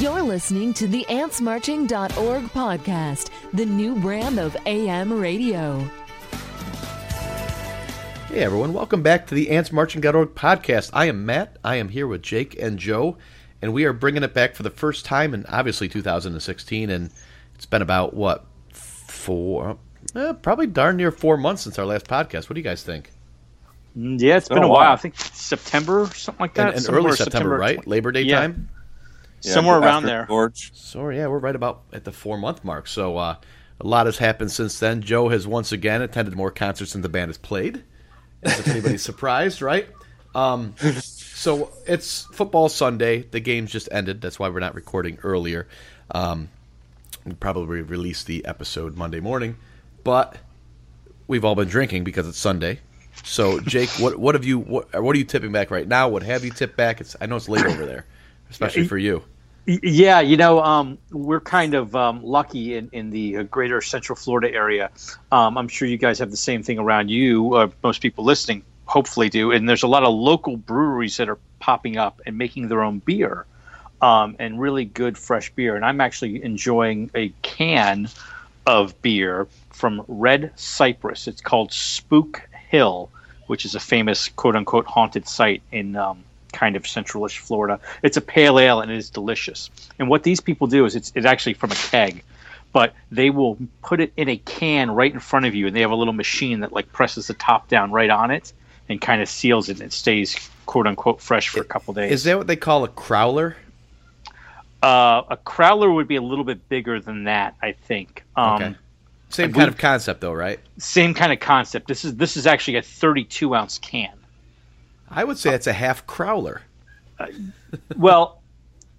You're listening to the AntsMarching.org podcast, the new brand of AM radio. Hey everyone, welcome back to the AntsMarching.org podcast. I am Matt. I am here with Jake and Joe, and we are bringing it back for the first time in obviously 2016. And it's been about what four, eh, probably darn near four months since our last podcast. What do you guys think? Mm, Yeah, it's been a while. I think September or something like that. And, and early September, right? Labor Day Yeah. time. Yeah, Somewhere around there. George. So yeah, we're right about at the four month mark. So uh, a lot has happened since then. Joe has once again attended more concerts than the band has played. As if anybody's surprised, right? Um, so it's football Sunday. The game's just ended. That's why we're not recording earlier. Um, we'll probably release the episode Monday morning, but we've all been drinking because it's Sunday. So Jake, what what have you what what are you tipping back right now? What have you tipped back? It's I know it's late over there, especially for you. Yeah, you know, um, we're kind of um, lucky in, in the uh, greater Central Florida area. Um, I'm sure you guys have the same thing around you. Uh, most people listening hopefully do. And there's a lot of local breweries that are popping up and making their own beer um, and really good fresh beer. And I'm actually enjoying a can of beer from Red Cypress. It's called Spook Hill, which is a famous quote unquote haunted site in um, kind of centralish Florida. It's a pale ale and it is delicious. And what these people do is it's, it's actually from a keg, but they will put it in a can right in front of you, and they have a little machine that like presses the top down right on it and kind of seals it, and it stays quote unquote fresh for a couple days. Is that what they call a crowler? uh, a crowler would be a little bit bigger than that, I think. Um, Okay. Same kind of concept, though, right? Same kind of concept. This is this is actually a 32 ounce can. I would say it's a half crowler. Well,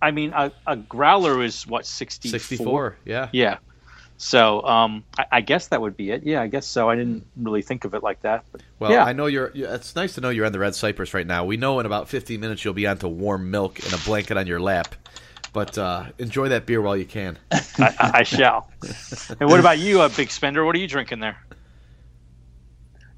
I mean, a, a growler is what 64. 64, yeah. Yeah. So um, I, I guess that would be it. Yeah, I guess so. I didn't really think of it like that. But Well, yeah. I know you're. It's nice to know you're on the Red Cypress right now. We know in about 15 minutes you'll be onto warm milk and a blanket on your lap. But uh, enjoy that beer while you can. I, I, I shall. and what about you, a big spender? What are you drinking there?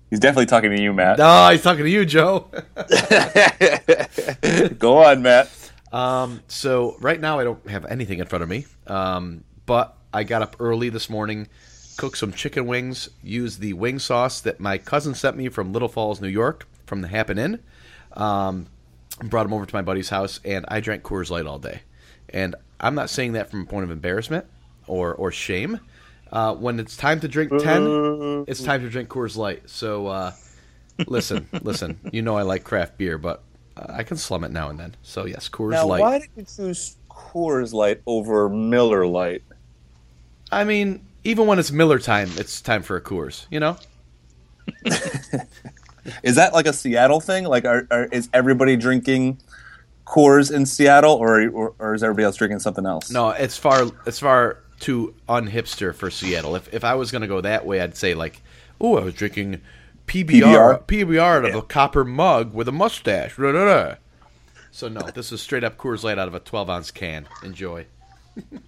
He's definitely talking to you, Matt. No, he's talking to you, Joe. Go on, Matt. Um, so right now I don't have anything in front of me. Um, but I got up early this morning, cooked some chicken wings, used the wing sauce that my cousin sent me from Little Falls, New York, from the Happen Inn. Um, brought them over to my buddy's house, and I drank Coors Light all day. And I'm not saying that from a point of embarrassment or or shame. Uh, when it's time to drink ten, it's time to drink Coors Light. So uh, listen, listen. You know I like craft beer, but uh, I can slum it now and then. So yes, Coors Now, Light. why did you choose Coors Light over Miller Lite? I mean, even when it's Miller time, it's time for a Coors. You know? Is that like a Seattle thing? Like, are, are, is everybody drinking Coors in Seattle, or, or or is everybody else drinking something else? No, it's far it's far too unhipster for Seattle. If if I was gonna go that way, I'd say like, oh, I was drinking PBR PBR, out of a copper mug with a mustache. Da, da, da. So no, this is straight up Coors Light out of a 12 ounce can. Enjoy.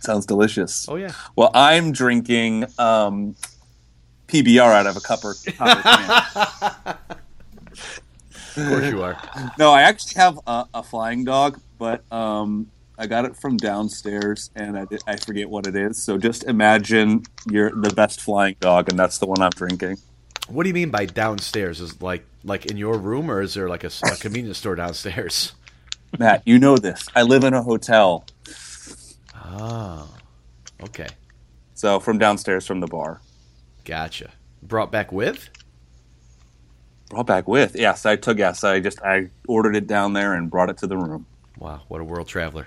Sounds delicious. Oh yeah. Well, I'm drinking um, PBR out of a copper, copper can. Of course you are. No, I actually have a, a flying dog, but um, I got it from downstairs, and I, did, I forget what it is. So just imagine you're the best flying dog, and that's the one I'm drinking. What do you mean by downstairs? Is like like in your room, or is there like a, a convenience store downstairs? Matt, you know this. I live in a hotel, Oh, okay, so from downstairs from the bar. gotcha. Brought back with? Brought back with yes, I took yes. I just I ordered it down there and brought it to the room. Wow, what a world traveler.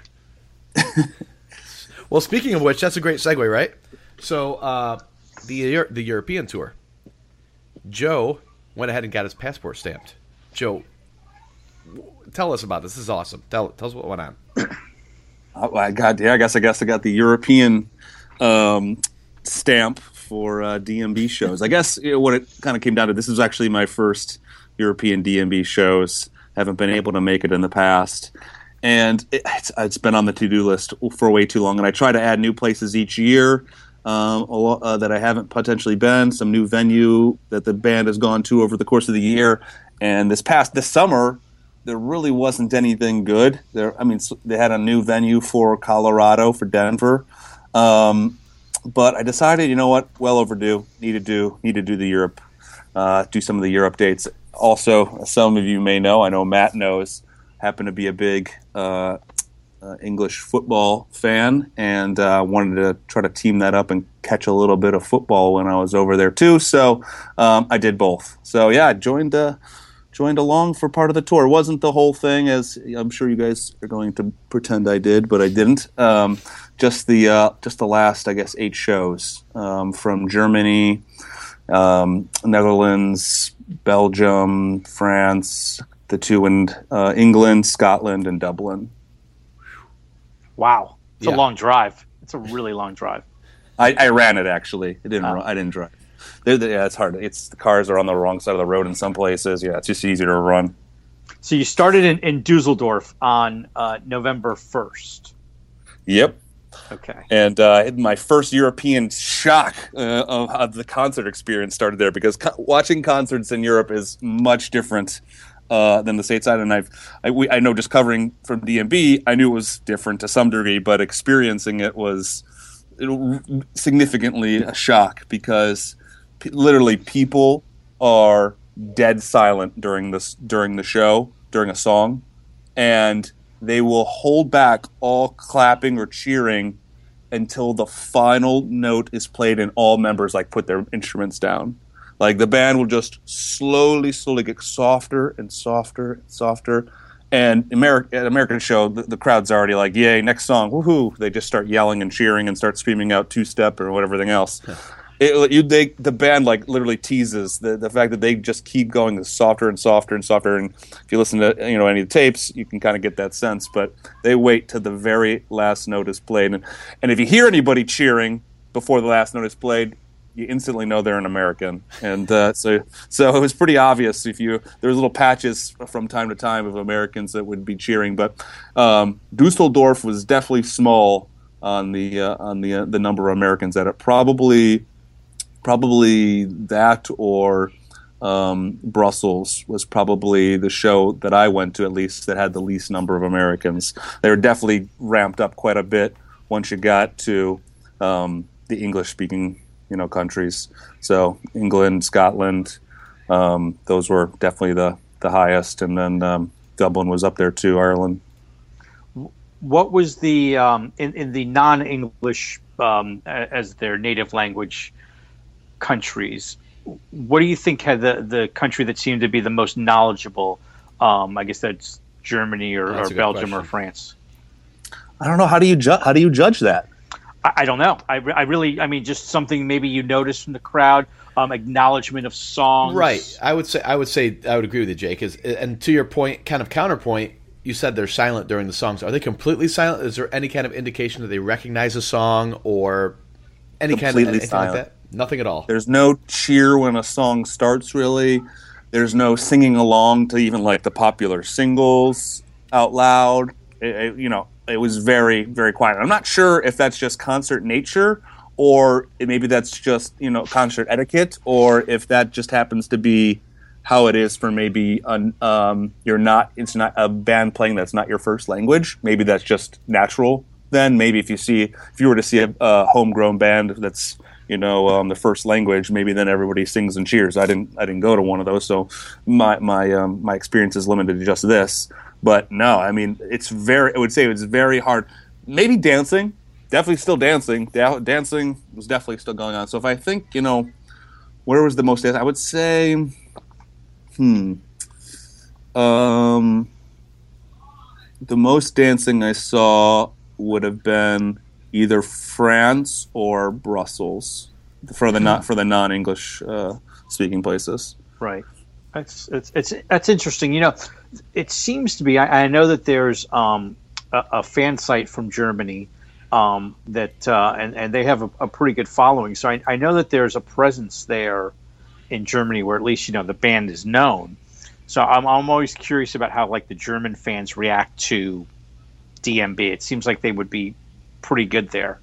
well, speaking of which, that's a great segue, right? So, uh, the the European tour. Joe went ahead and got his passport stamped. Joe, tell us about this. This is awesome. Tell, tell us what went on. Oh, I got yeah. I guess I guess I got the European um, stamp for uh, DMB shows. I guess you know, what it kind of came down to. This is actually my first European DMB shows. Haven't been able to make it in the past, and it, it's, it's been on the to do list for way too long. And I try to add new places each year um, uh, that I haven't potentially been. Some new venue that the band has gone to over the course of the year. And this past this summer, there really wasn't anything good. There, I mean, they had a new venue for Colorado for Denver, um, but I decided, you know what, well overdue. Need to do need to do the Europe, uh, do some of the Europe dates. Also, some of you may know, I know Matt knows, happen to be a big uh, uh, English football fan, and uh, wanted to try to team that up and catch a little bit of football when I was over there too. So um, I did both. So yeah, I joined uh, joined along for part of the tour. It wasn't the whole thing, as I'm sure you guys are going to pretend I did, but I didn't. Um, just the uh, just the last, I guess, eight shows um, from Germany, um, Netherlands, Belgium, France, the two in uh, England, Scotland, and Dublin. Wow, it's Yeah. a long drive. It's a really long drive. I, I ran it actually. I didn't. Ru- I didn't drive. They're, they yeah, it's hard. It's the cars are on the wrong side of the road in some places. Yeah, it's just easier to run. So you started in, in Dusseldorf on uh, November first. Yep. Okay. And uh, my first European shock uh, of how the concert experience started there because co- watching concerts in Europe is much different uh, than the stateside. And I've, I, we, I know just covering from DMB, I knew it was different to some degree, but experiencing it was significantly a shock because p- literally people are dead silent during this during the show during a song and they will hold back all clapping or cheering until the final note is played and all members like put their instruments down like the band will just slowly slowly get softer and softer and softer. And Ameri- at American show the, the crowd's already like yay next song woohoo. They just start yelling and cheering and start screaming out two step or whatever thing else. It, you, they, the band like literally teases the, the fact that they just keep going softer and softer and softer. And if you listen to you know any of the tapes, you can kind of get that sense. But they wait till the very last note is played, and and if you hear anybody cheering before the last note is played, you instantly know they're an American. And uh, so so it was pretty obvious. If you there little patches from time to time of Americans that would be cheering, but um, Dusseldorf was definitely small on the uh, on the uh, the number of Americans at it. Probably probably that or um, Brussels was probably the show that I went to at least that had the least number of Americans. They were definitely ramped up quite a bit once you got to um, the English speaking you know countries. So England, Scotland, um, those were definitely the the highest, and then um, Dublin was up there too. Ireland. What was the um, in in the non-English um, as their native language countries? What do you think had the the country that seemed to be the most knowledgeable? Um, I guess that's Germany or, That's or a good Belgium or. France. I don't know how do you ju- how do you judge that? I, I don't know. I, I really, I mean, just something maybe you noticed from the crowd, um, acknowledgement of songs. Right. I would say I would say I would agree with you, Jake. Is and to your point, kind of counterpoint, you said they're silent during the songs. Are they completely silent? Is there any kind of indication that they recognize a song or any kind of anything silent. like that? Nothing at all. There's no cheer when a song starts, really. There's no singing along to even like the popular singles out loud. It, it- you know, it was very, very quiet. I'm not sure if that's just concert nature or maybe that's just, you know, concert etiquette or if that just happens to be how it is for maybe an, um, you're not, it's not a band playing that's not your first language. Maybe that's just natural. Then maybe if you see, if you were to see a, a homegrown band that's, you know, um, the first language, maybe then everybody sings and cheers. I didn't, I didn't go to one of those, so my my um, my experience is limited to just this. But no, I mean, it's very. I would say it's very hard. Maybe dancing, definitely still dancing. Da- dancing was definitely still going on. So if I think, you know, where was the most? dance? I would say, hmm, um, the most dancing I saw would have been either France or Brussels for the not for the non-English uh, speaking places. Right. That's it's, it's that's interesting. You know, it seems to be. I, I know that there's um, a, a fan site from Germany um, that uh, and and they have a, a pretty good following. So I, I know that there's a presence there in Germany where at least you know the band is known. So I'm I'm always curious about how like the German fans react to DMB. It seems like they would be pretty good there.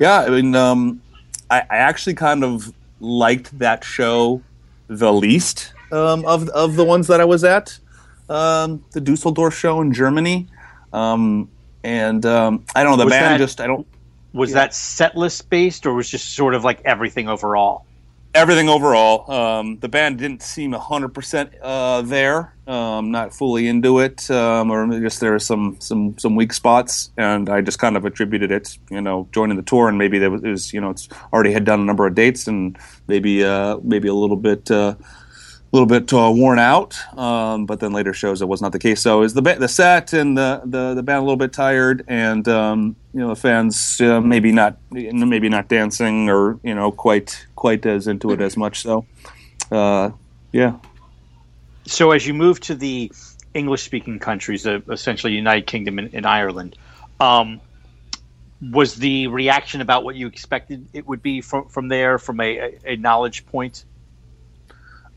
Yeah, I mean, um, I, I actually kind of liked that show the least um, of of the ones that I was at. Um, the Dusseldorf show in Germany, um, and um, I don't know the Was band that- just I don't Was that set list based, or was just sort of like everything overall? everything overall. Um, the band didn't seem hundred percent uh, there, um, not fully into it, um, or just there were some some some weak spots, and I just kind of attributed it, you know, joining the tour, and maybe there was, it was you know, it's already had done a number of dates, and maybe uh, maybe a little bit. Uh, little bit uh, worn out, um, but then later shows it was not the case. So is the ba- the set and the, the the band a little bit tired, and um, you know the fans uh, maybe not maybe not dancing or you know quite quite as into it as much. So uh, yeah, So as you move to the English speaking countries, essentially United Kingdom and, and Ireland, um, was the reaction about what you expected it would be from from there, from a, a knowledge point?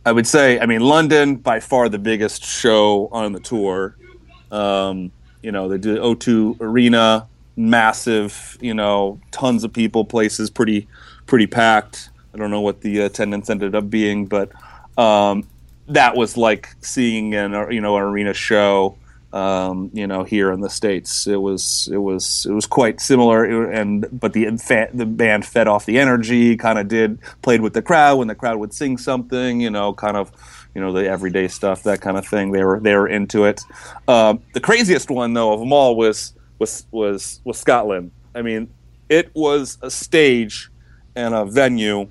I would say, I mean, London by far the biggest show on the tour. Um, you know, they do O2 Arena, massive. You know, tons of people, places pretty pretty packed. I don't know what the attendance ended up being, but um, that was like seeing an you know an arena show. Um, you know, here in the states, it was it was it was quite similar, and but the the band fed off the energy, kind of did played with the crowd when the crowd would sing something, you know, kind of you know the everyday stuff, that kind of thing. They were they were into it. Um, the craziest one though of them all was was was was Scotland. I mean, it was a stage and a venue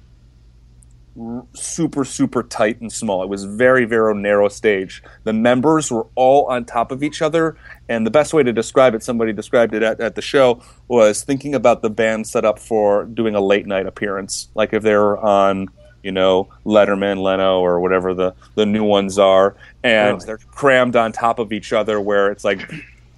super super tight and small. It was very very narrow stage. The members were all on top of each other and the best way to describe it somebody described it at, at the show was thinking about the band set up for doing a late night appearance. Like if they were on you know letterman leno or whatever the, the new ones are and Really? they're crammed on top of each other where it's like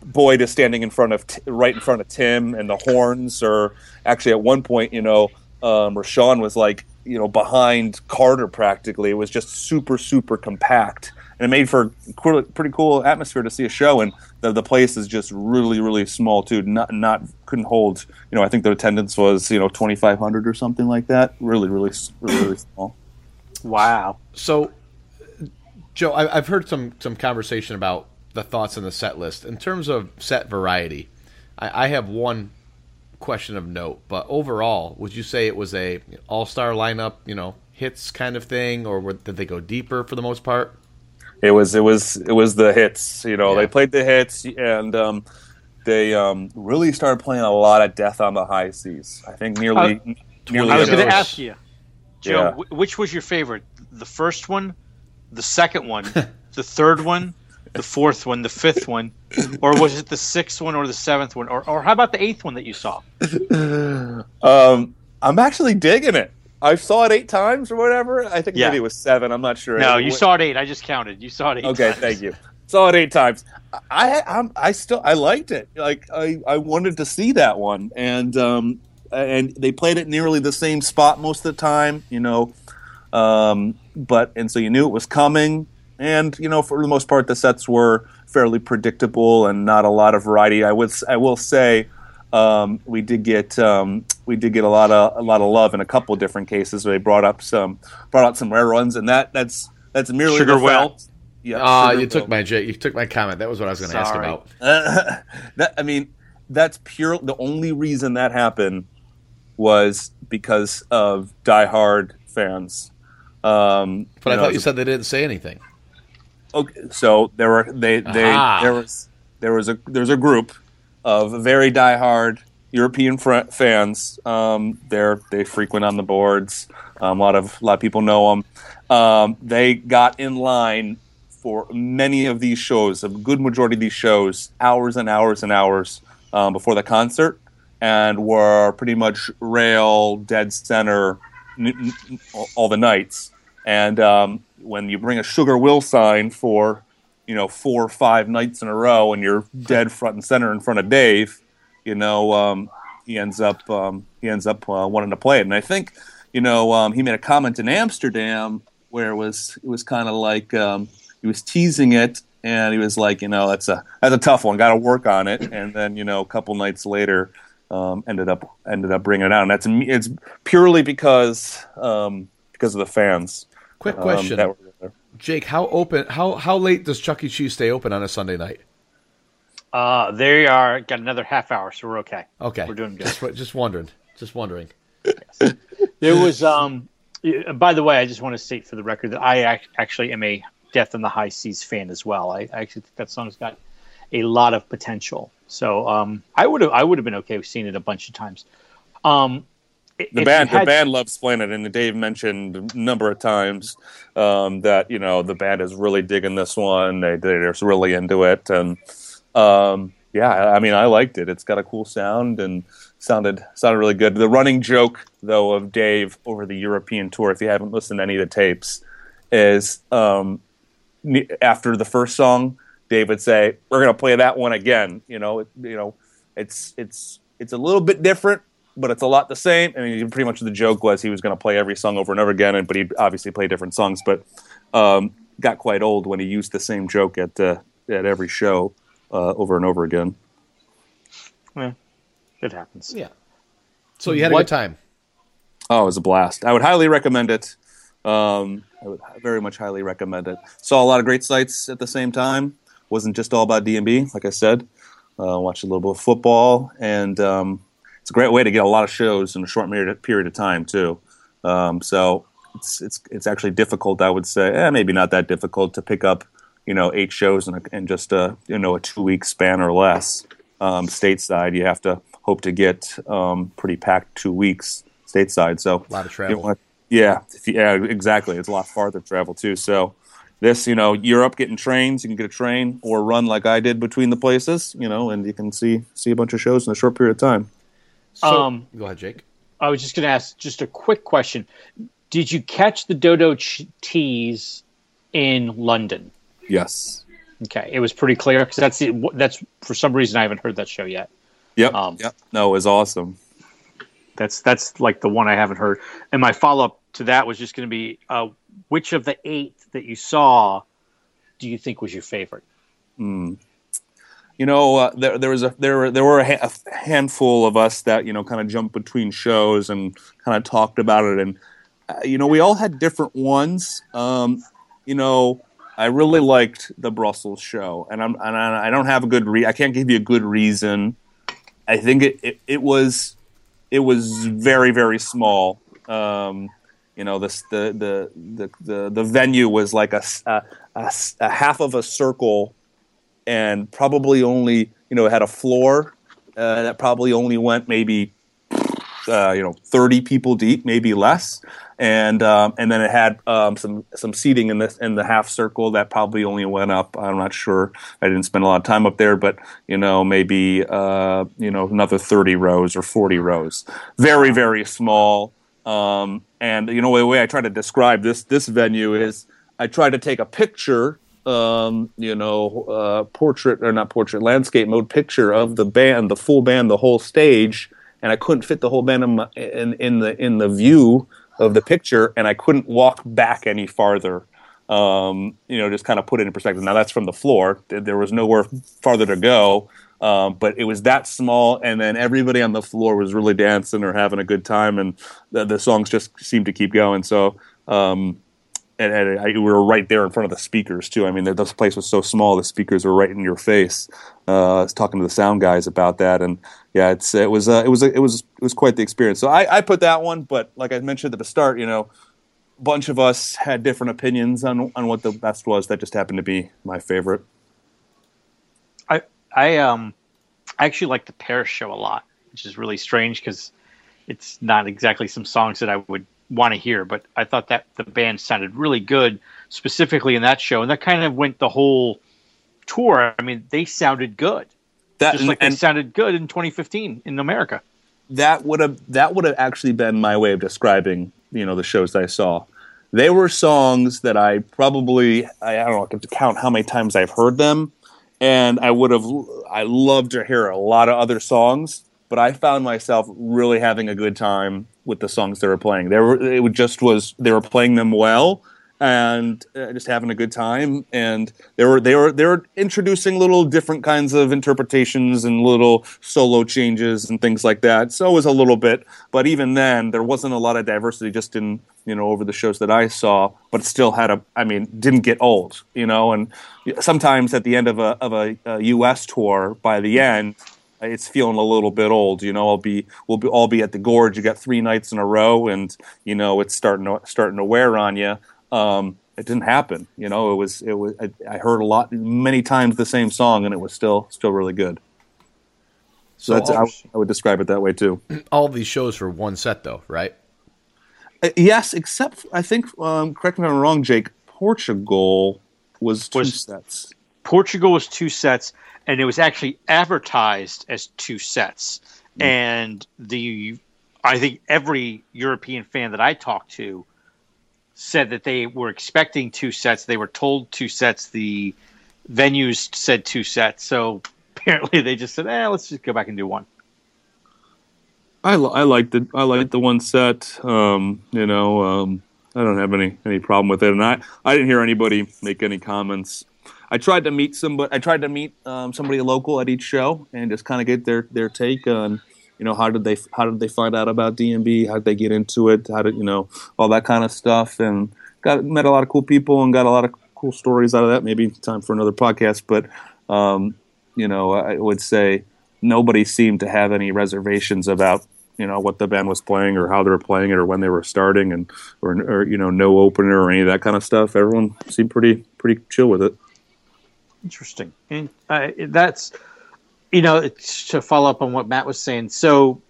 Boyd is standing in front of T- right in front of Tim, and the horns or actually at one point, you know, um, Rashawn was like, you know, behind Carter practically. It was just super, super compact, and it made for a pretty cool atmosphere to see a show. And the, the place is just really, really small too. Not, not couldn't hold. You know, I think the attendance was you know twenty five hundred or something like that. Really, really, really, really small. Wow. So, Joe, I, I've heard some some conversation about the thoughts on the set list in terms of set variety. I, I have one question of note, but overall, would you say it was a all star lineup? You know, hits kind of thing, or were, did they go deeper for the most part? It was it was it was the hits. You know, Yeah. they played the hits, and um, they um, really started playing a lot of Death on the High Seas. I think nearly nearly. I was going to ask you, Joe, Yeah. wh- which was your favorite? The first one, the second one, the third one, the fourth one, the fifth one, or was it the sixth one or the seventh one, or or how about the eighth one that you saw? Um, I'm actually digging it. I saw it eight times or whatever. I think Yeah. maybe it was seven. I'm not sure. No, you saw it eight. I just counted. You saw it eight. Okay, times. thank you. Saw it eight times. I I'm, I still I liked it. Like I, I wanted to see that one, and um and they played it nearly the same spot most of the time. You know, um but and so you knew it was coming, and you know for the most part the sets were fairly predictable and not a lot of variety. I would I will say. Um, we did get um, we did get a lot of a lot of love in a couple of different cases. They brought up some brought out some rare runs, and that that's that's merely Sugar the Will? fact- Yeah, Ah, Sugar you took Will. my you took my comment. That was what I was going to ask about. Uh, that, I mean, that's pure. The only reason that happened was because of diehard fans. Um, But I know, thought you it's- said they didn't say anything. Okay. So there were they they Aha. there was there was a there's a group of very diehard European fr- fans. Um, they're they frequent on the boards. Um, a lot of a lot of people know them. Um, they got in line for many of these shows, a good majority of these shows, hours and hours and hours um, before the concert, and were pretty much rail dead center n- n- all the nights. And um, when you bring a Sugar Will sign for you know four or five nights in a row, and you're dead front and center in front of Dave, you know um, he ends up um, he ends up uh, wanting to play it. And I think you know um, he made a comment in Amsterdam where it was it was kind of like um, he was teasing it, and he was like, you know, that's a that's a tough one, got to work on it. And then you know a couple nights later. Um, ended up ended up bringing it out, and that's it's purely because um, because of the fans. Quick um, question: that were there. Jake, how open? How how late does Chuck E. Cheese stay open on a Sunday night? Uh, they are got another half hour, so we're okay. Okay, we're doing good. Just, just wondering. Just wondering. There was um. By the way, I just want to state for the record that I ac- actually am a Death on the High Seas fan as well. I, I actually think that song's got a lot of potential. So um, I would have I would have been okay with seeing it a bunch of times. Um, the band the band loves playing it, and Dave mentioned a number of times um, that you know the band is really digging this one. They they're really into it, and um, yeah, I mean I liked it. It's got a cool sound and sounded sounded really good. The running joke though of Dave over the European tour, if you haven't listened to any of the tapes, is um, after the first song, Dave would say, "We're going to play that one again." You know, it, you know, it's it's it's a little bit different but it's a lot the same. I mean, pretty much the joke was he was going to play every song over and over again, and but he'd obviously play different songs. But um, got quite old when he used the same joke at uh, at every show uh, over and over again. Yeah, it happens. Yeah. So you had what? a good time. Oh, it was a blast. I would highly recommend it. Um, I would very much highly recommend it. Saw a lot of great sights at the same time. Wasn't just all about DMB, like I said. Uh, watched a little bit of football and um, it's a great way to get a lot of shows in a short period of time too. Um, so it's it's it's actually difficult, I would say. Eh, maybe not that difficult to pick up, you know, eight shows in, a, in just a you know a two week span or less. Um, stateside, you have to hope to get um, pretty packed two weeks stateside. So a lot of travel. Yeah, yeah, exactly. It's a lot farther travel too. So this, you know, Europe getting trains, you can get a train or run like I did between the places, you know, and you can see see a bunch of shows in a short period of time. So, um, go ahead, Jake. I was just going to ask just a quick question. Did you catch the Dodo ch- teas in London? Yes. Okay, it was pretty clear because that's the, that's for some reason I haven't heard that show yet. Yep. Um, yep. No, it was awesome. That's that's like the one I haven't heard. And my follow up to that was just going to be, uh, which of the eight that you saw do you think was your favorite? Mm you know, uh, there, there was a there were there were a, ha- a handful of us that you know kind of jumped between shows and kind of talked about it, and uh, you know we all had different ones. Um, you know, I really liked the Brussels show, and I'm and I don't have a good re- I can't give you a good reason. I think it, it, it was it was very very small. Um, you know, this the, the the the the venue was like a, a, a, a half of a circle and probably only you know had a floor uh, that probably only went maybe uh, you know 30 people deep, maybe less, and um, and then it had um, some some seating in the in the half circle that probably only went up. I'm not sure. I didn't spend a lot of time up there, but you know maybe uh, you know another 30 rows or 40 rows. Very very small. Um, and you know the way I try to describe this this venue is I try to take a picture um, you know, uh, portrait or not portrait, landscape mode picture of the band, the full band, the whole stage, and I couldn't fit the whole band in, my, in, in the in the view of the picture, and I couldn't walk back any farther. Um, you know, just kind of put it in perspective. Now that's from the floor. There was nowhere farther to go. Um, but it was that small, and then everybody on the floor was really dancing or having a good time, and the, the songs just seemed to keep going. So, um, and, and I, we were right there in front of the speakers too. I mean, this place was so small; the speakers were right in your face. Uh, I was talking to the sound guys about that, and yeah, it's it was uh, it was it was it was quite the experience. So I, I put that one, but like I mentioned at the start, you know, a bunch of us had different opinions on on what the best was. That just happened to be my favorite. I I um I actually like the Paris show a lot, which is really strange because it's not exactly some songs that I would want to hear. But I thought that the band sounded really good, specifically in that show, and that kind of went the whole tour. I mean, they sounded good, that, just like and, they sounded good in 2015 in America. That would have that would have actually been my way of describing you know the shows I saw. They were songs that I probably I, I don't know I have to count how many times I've heard them, and I would have I loved to hear a lot of other songs but I found myself really having a good time with the songs they were playing. They were it just was they were playing them well, and uh, just having a good time. And they were they were they were introducing little different kinds of interpretations and little solo changes and things like that. So it was a little bit, but even then, there wasn't a lot of diversity just in you know over the shows that I saw. But still had a I mean didn't get old, you know. And sometimes at the end of a of a, a U.S. tour, by the end it's feeling a little bit old. You know, I'll be we'll be all be at the gorge. You got three nights in a row, and you know it's starting to starting to wear on you. Um, it didn't happen. You know, it was it was. I, I, heard a lot, many times the same song, and it was still still really good. So, so that's all, I, I, would describe it that way too. All these shows were one set, though, right? Uh, yes, except I think. Um, correct me if I'm wrong, Jake. Portugal was two was, sets. Portugal was two sets, and it was actually advertised as two sets. Mm. And the, I think every European fan that I talked to said that they were expecting two sets. They were told two sets. The venues said two sets. So apparently they just said, "Eh, let's just go back and do one." I, I like the I like the one set. Um, you know, um, I don't have any any problem with it, and I I didn't hear anybody make any comments. I tried to meet somebody. I tried to meet um, somebody local at each show and just kind of get their their take on you know how did they how did they find out about DMB? How did they get into it? How did you know all that kind of stuff? And got met a lot of cool people and got a lot of cool stories out of that. Maybe time for another podcast, but um, you know I would say nobody seemed to have any reservations about you know what the band was playing or how they were playing it or when they were starting and or, or you know no opener or any of that kind of stuff. Everyone seemed pretty pretty chill with it. Interesting, and uh, that's you know, to follow up on what Matt was saying, so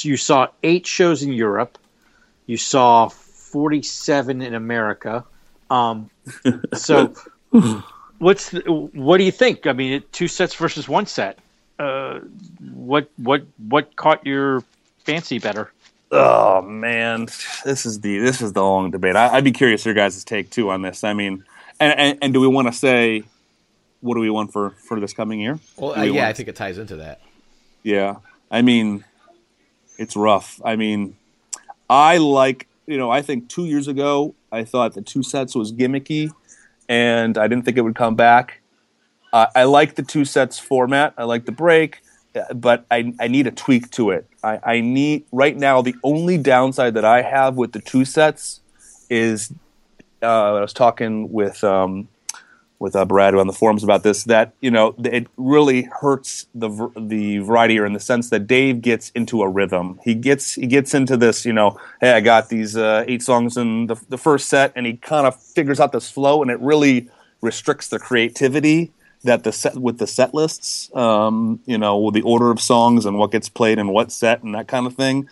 you saw eight shows in Europe, you saw 47 in America. Um, so, what's the, what do you think? I mean, two sets versus one set. Uh, what what what caught your fancy better? Oh man, this is the this is the long debate. I, would be curious your guys' take too on this. I mean, and, and, and do we want to say what do we want for for this coming year? Well, uh, yeah, I think it ties into that. Yeah, I mean, it's rough. I mean, I like you know I think two years ago I thought the two sets was gimmicky, and I didn't think it would come back. Uh, I like the two sets format. I like the break, uh, but I I need a tweak to it. I, I need right now the only downside that I have with the two sets is uh, I was talking with um, with uh, Brad on the forums about this that you know it really hurts the the variety or in the sense that Dave gets into a rhythm. He gets he gets into this you know hey I got these uh, eight songs in the, the first set and he kind of figures out this flow and it really restricts the creativity that the set with the set lists um, you know the order of songs and what gets played in what set and that kind of thing.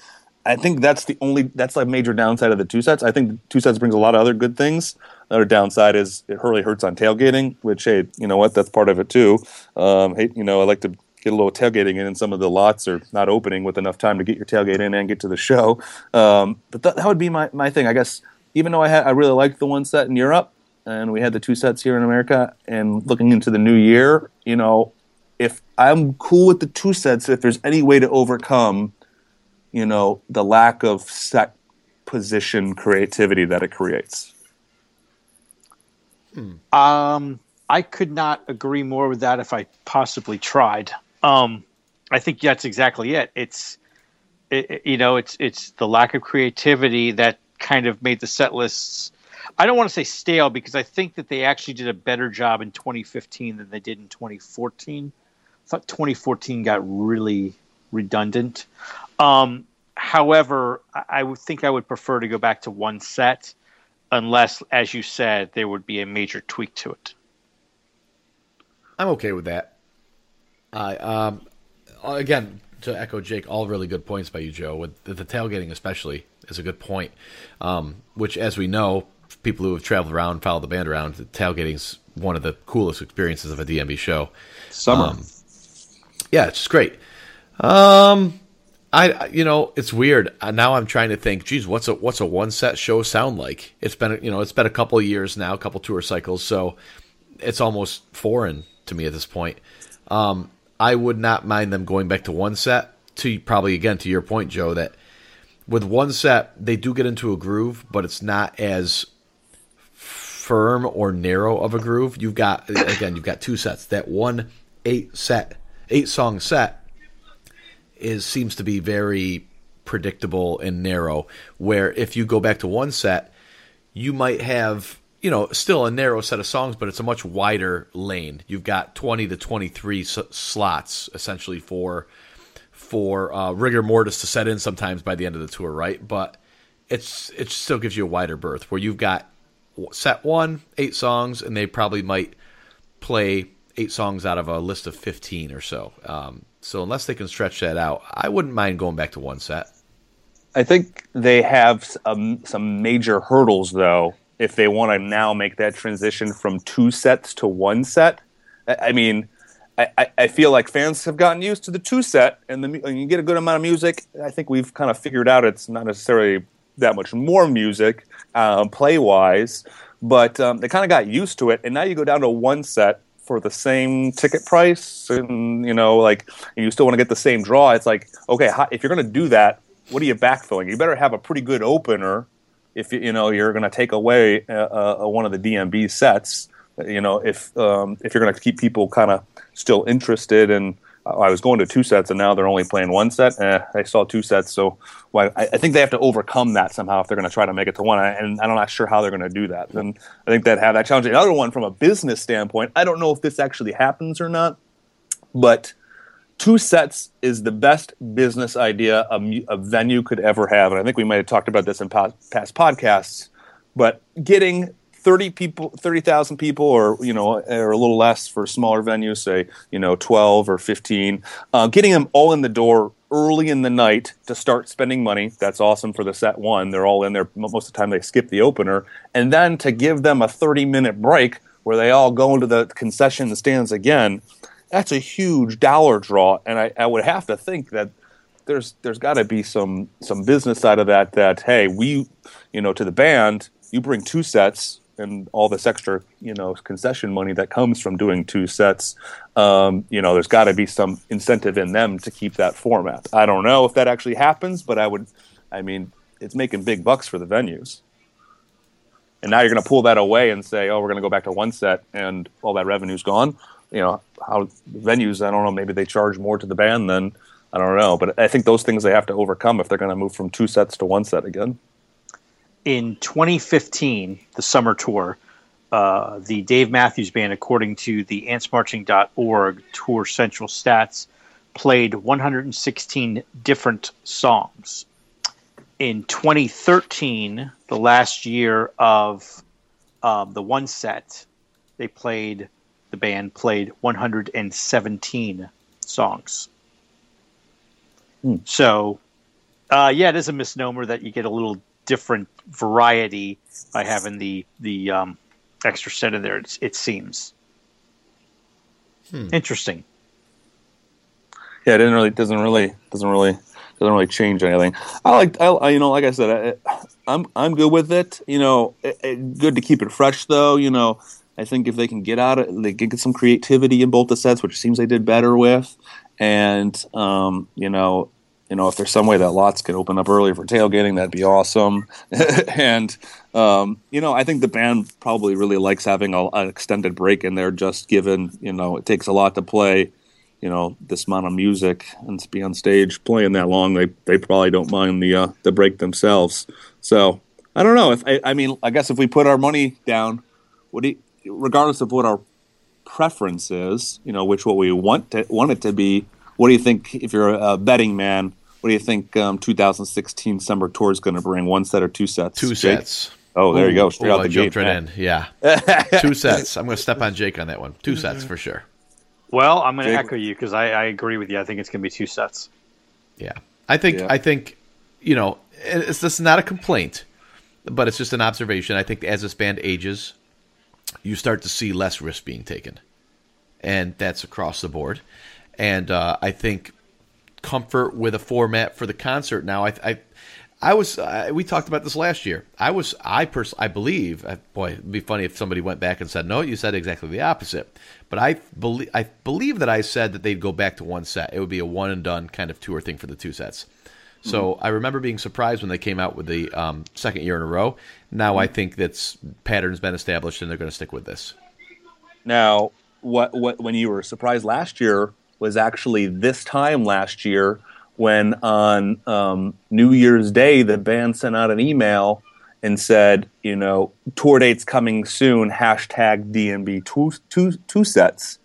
I think that's the only that's like major downside of the two sets. I think two sets brings a lot of other good things. Another downside is it really hurts on tailgating, which hey, you know what? That's part of it too. Um, hey, you know, I like to get a little tailgating in, and some of the lots are not opening with enough time to get your tailgate in and get to the show. Um, but that, that would be my, my thing, I guess. Even though I I really liked the one set in Europe, and we had the two sets here in America, and looking into the new year, you know, if I'm cool with the two sets, if there's any way to overcome, you know, the lack of set position creativity that it creates. Um, I could not agree more with that if I possibly tried. Um, I think that's exactly it. It's it, you know, it's it's the lack of creativity that kind of made the set lists. I don't want to say stale because I think that they actually did a better job in 2015 than they did in 2014. I thought 2014 got really redundant. Um, however, I, I would think I would prefer to go back to one set unless, as you said, there would be a major tweak to it. I'm okay with that. I um, again to echo Jake, all really good points by you, Joe. With the, the tailgating, especially, is a good point. Um, which, as we know, people who have traveled around, followed the band around, the tailgating's one of the coolest experiences of a DMB show. Summer, um, yeah, it's just great. Um, I you know it's weird. Uh, now I'm trying to think. Geez, what's a what's a one set show sound like? It's been you know it's been a couple years now, a couple tour cycles, so it's almost foreign to me at this point. Um, I would not mind them going back to one set. To probably again to your point, Joe, that with one set they do get into a groove, but it's not as firm or narrow of a groove. You've got again, you've got two sets. That one eight set, eight song set is seems to be very predictable and narrow. Where if you go back to one set, you might have you know still a narrow set of songs, but it's a much wider lane. You've got twenty to twenty three slots essentially for for uh, rigor mortis to set in sometimes by the end of the tour, right? But it's it still gives you a wider berth where you've got set one eight songs, and they probably might play eight songs out of a list of fifteen or so. Um, so unless they can stretch that out, I wouldn't mind going back to one set. I think they have um, some major hurdles though if they want to now make that transition from two sets to one set. I, I mean, I, I, feel like fans have gotten used to the two set, and, the, and you get a good amount of music. I think we've kind of figured out it's not necessarily that much more music um, play wise, but um, they kind of got used to it, and now you go down to one set for the same ticket price, and you know, like, you still want to get the same draw. It's like, okay, if you're going to do that, what are you backfilling? You better have a pretty good opener if you know you're going to take away uh, uh, one of the DMB sets. You know, if um, if you're going to keep people kind of still interested and I was going to two sets and now they're only playing one set. Eh, I saw two sets, so well, I, I, think they have to overcome that somehow if they're going to try to make it to one. And I'm not sure how they're going to do that. And I think that have that challenge. Another one from a business standpoint, I don't know if this actually happens or not, but two sets is the best business idea a, a venue could ever have. And I think we might have talked about this in past, past podcasts. But getting 30 people 30,000 people or you know or a little less for smaller venues say you know 12 or 15 uh, getting them all in the door early in the night to start spending money. That's awesome for the set one. They're all in there. Most of the time they skip the opener. And then to give them a 30 minute break where they all go into the concession stands again that's a huge dollar draw. And I, I would have to think that there's there's got to be some some business side of that that hey we you know to the band you bring two sets and all this extra, you know, concession money that comes from doing two sets, um, you know, there's got to be some incentive in them to keep that format. I don't know if that actually happens, but I would, I mean, it's making big bucks for the venues. And now you're going to pull that away and say, oh, we're going to go back to one set and all that revenue's gone. You know, how venues, I don't know, maybe they charge more to the band than, I don't know. But I think those things they have to overcome if they're going to move from two sets to one set again in 2015, the summer tour, uh, the Dave Matthews Band, according to the antsmarching.org Tour Central stats, played 116 different songs. In 2013, the last year of um, the one set, they played, the band played 117 songs. Hmm. So, uh, yeah, it is a misnomer that you get a little different variety by having the the um, extra set in there. It, it seems hmm. interesting. Yeah, it didn't really doesn't really doesn't really doesn't really change anything. I like I, you know like I said I, am I'm, I'm good with it. You know, it, it, good to keep it fresh though. You know, I think if they can get out of they can get some creativity in both the sets, which seems they did better with, and um, you know you know, if there's some way that lots could open up early for tailgating, that'd be awesome. and um, you know, I think the band probably really likes having a, an extended break in there, just given you know it takes a lot to play, you know, this amount of music and to be on stage playing that long. They they probably don't mind the uh, the break themselves. So I don't know if I, I mean I guess if we put our money down, what do you, regardless of what our preference is, you know, which what we want to want it to be. What do you think if you're a betting man? What do you think um, 2016 summer tour is going to bring? One set or two sets? Two Jake? sets. Oh, there Ooh, you go. Straight Ooh, out the I gate. Right in. Yeah. two sets. I'm going to step on Jake on that one. Two sets for sure. Well, I'm going to echo you because I, I, agree with you. I think it's going to be two sets. Yeah, I think yeah. I think you know it's this is not a complaint, but it's just an observation. I think as this band ages, you start to see less risk being taken, and that's across the board. And uh, I think comfort with a format for the concert now. I, I, I was uh, we talked about this last year. I was I pers- I believe uh, boy it'd be funny if somebody went back and said no you said exactly the opposite. But I believe I believe that I said that they'd go back to one set. It would be a one and done kind of tour thing for the two sets. So I remember being surprised when they came out with the um, second year in a row. Now I think that's pattern's been established, and they're going to stick with this. Now, what what when you were surprised last year was actually this time last year when on um, New Year's Day the band sent out an email and said, you know, tour dates coming soon. Hashtag DMB two two two sets,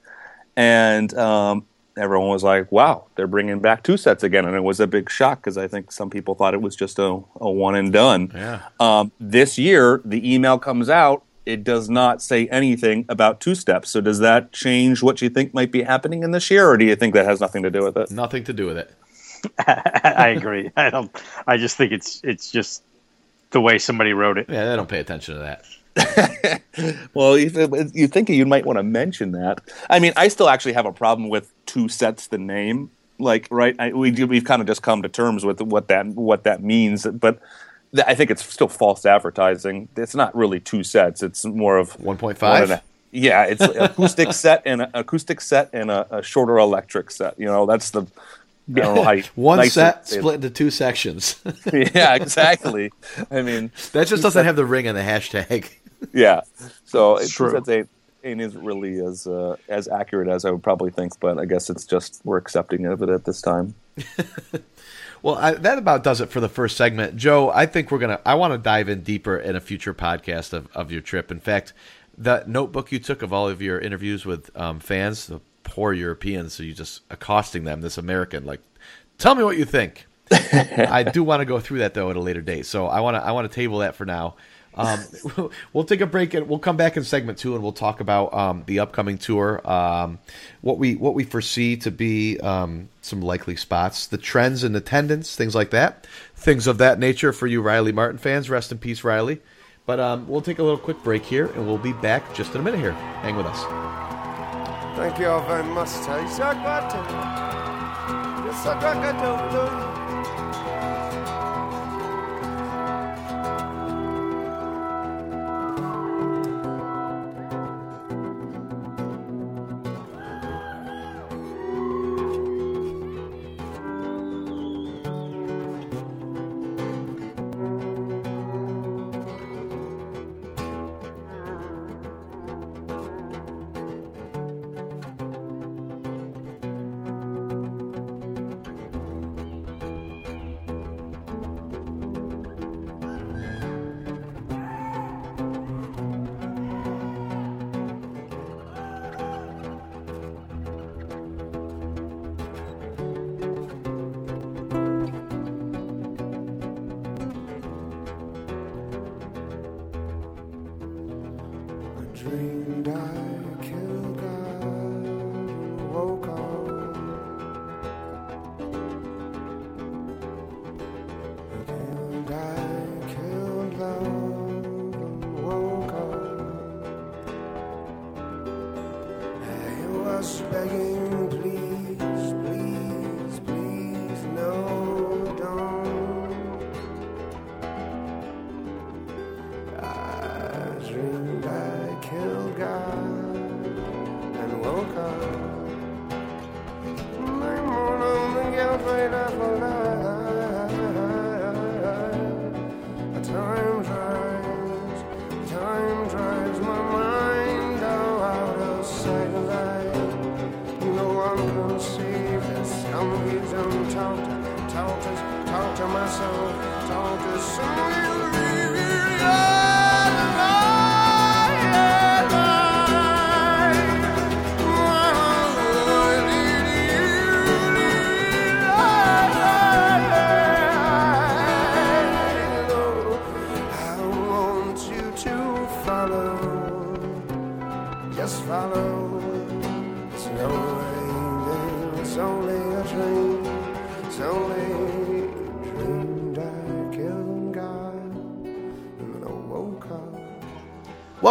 and um, everyone was like, "Wow, they're bringing back two sets again," and it was a big shock because I think some people thought it was just a, a one and done. Yeah. Um, this year, the email comes out. It does not say anything about two steps. So, does that change what you think might be happening in this year, or do you think that has nothing to do with it? Nothing to do with it. I agree. I don't. I just think it's it's just the way somebody wrote it. Yeah, they don't pay attention to that. Well, you, you think you might want to mention that. I mean, I still actually have a problem with two sets the name. Like, right? I, we do- we've kind of just come to terms with what that what that means, but th- I think it's still false advertising. It's not really two sets. It's more of 1.5? one and a- Yeah, it's acoustic set and a, acoustic set and a, a shorter electric set. You know, that's the how One nice set split into two sections. yeah, exactly. I mean, that just doesn't have the ring on the hashtag. yeah. So it's True. that's ain't, ain't is really as uh, as accurate as I would probably think, but I guess it's just we're accepting of it at this time. Well, I, that about does it for the first segment. Joe, I think we're gonna. I want to dive in deeper in a future podcast of, of your trip. In fact, that notebook you took of all of your interviews with um, fans, the poor Europeans, so you just accosting them, this American, like, tell me what you think. I do want to go through that though at a later date, so I want to. I want to table that for now. Um, we'll take a break and we'll come back in segment two and we'll talk about um, the upcoming tour, um, what we what we foresee to be um, some likely spots, the trends in attendance, things like that, things of that nature for you Riley Martin fans. Rest in peace, Riley. But um, we'll take a little quick break here and we'll be back just in a minute here. Hang with us. Thank you all very much.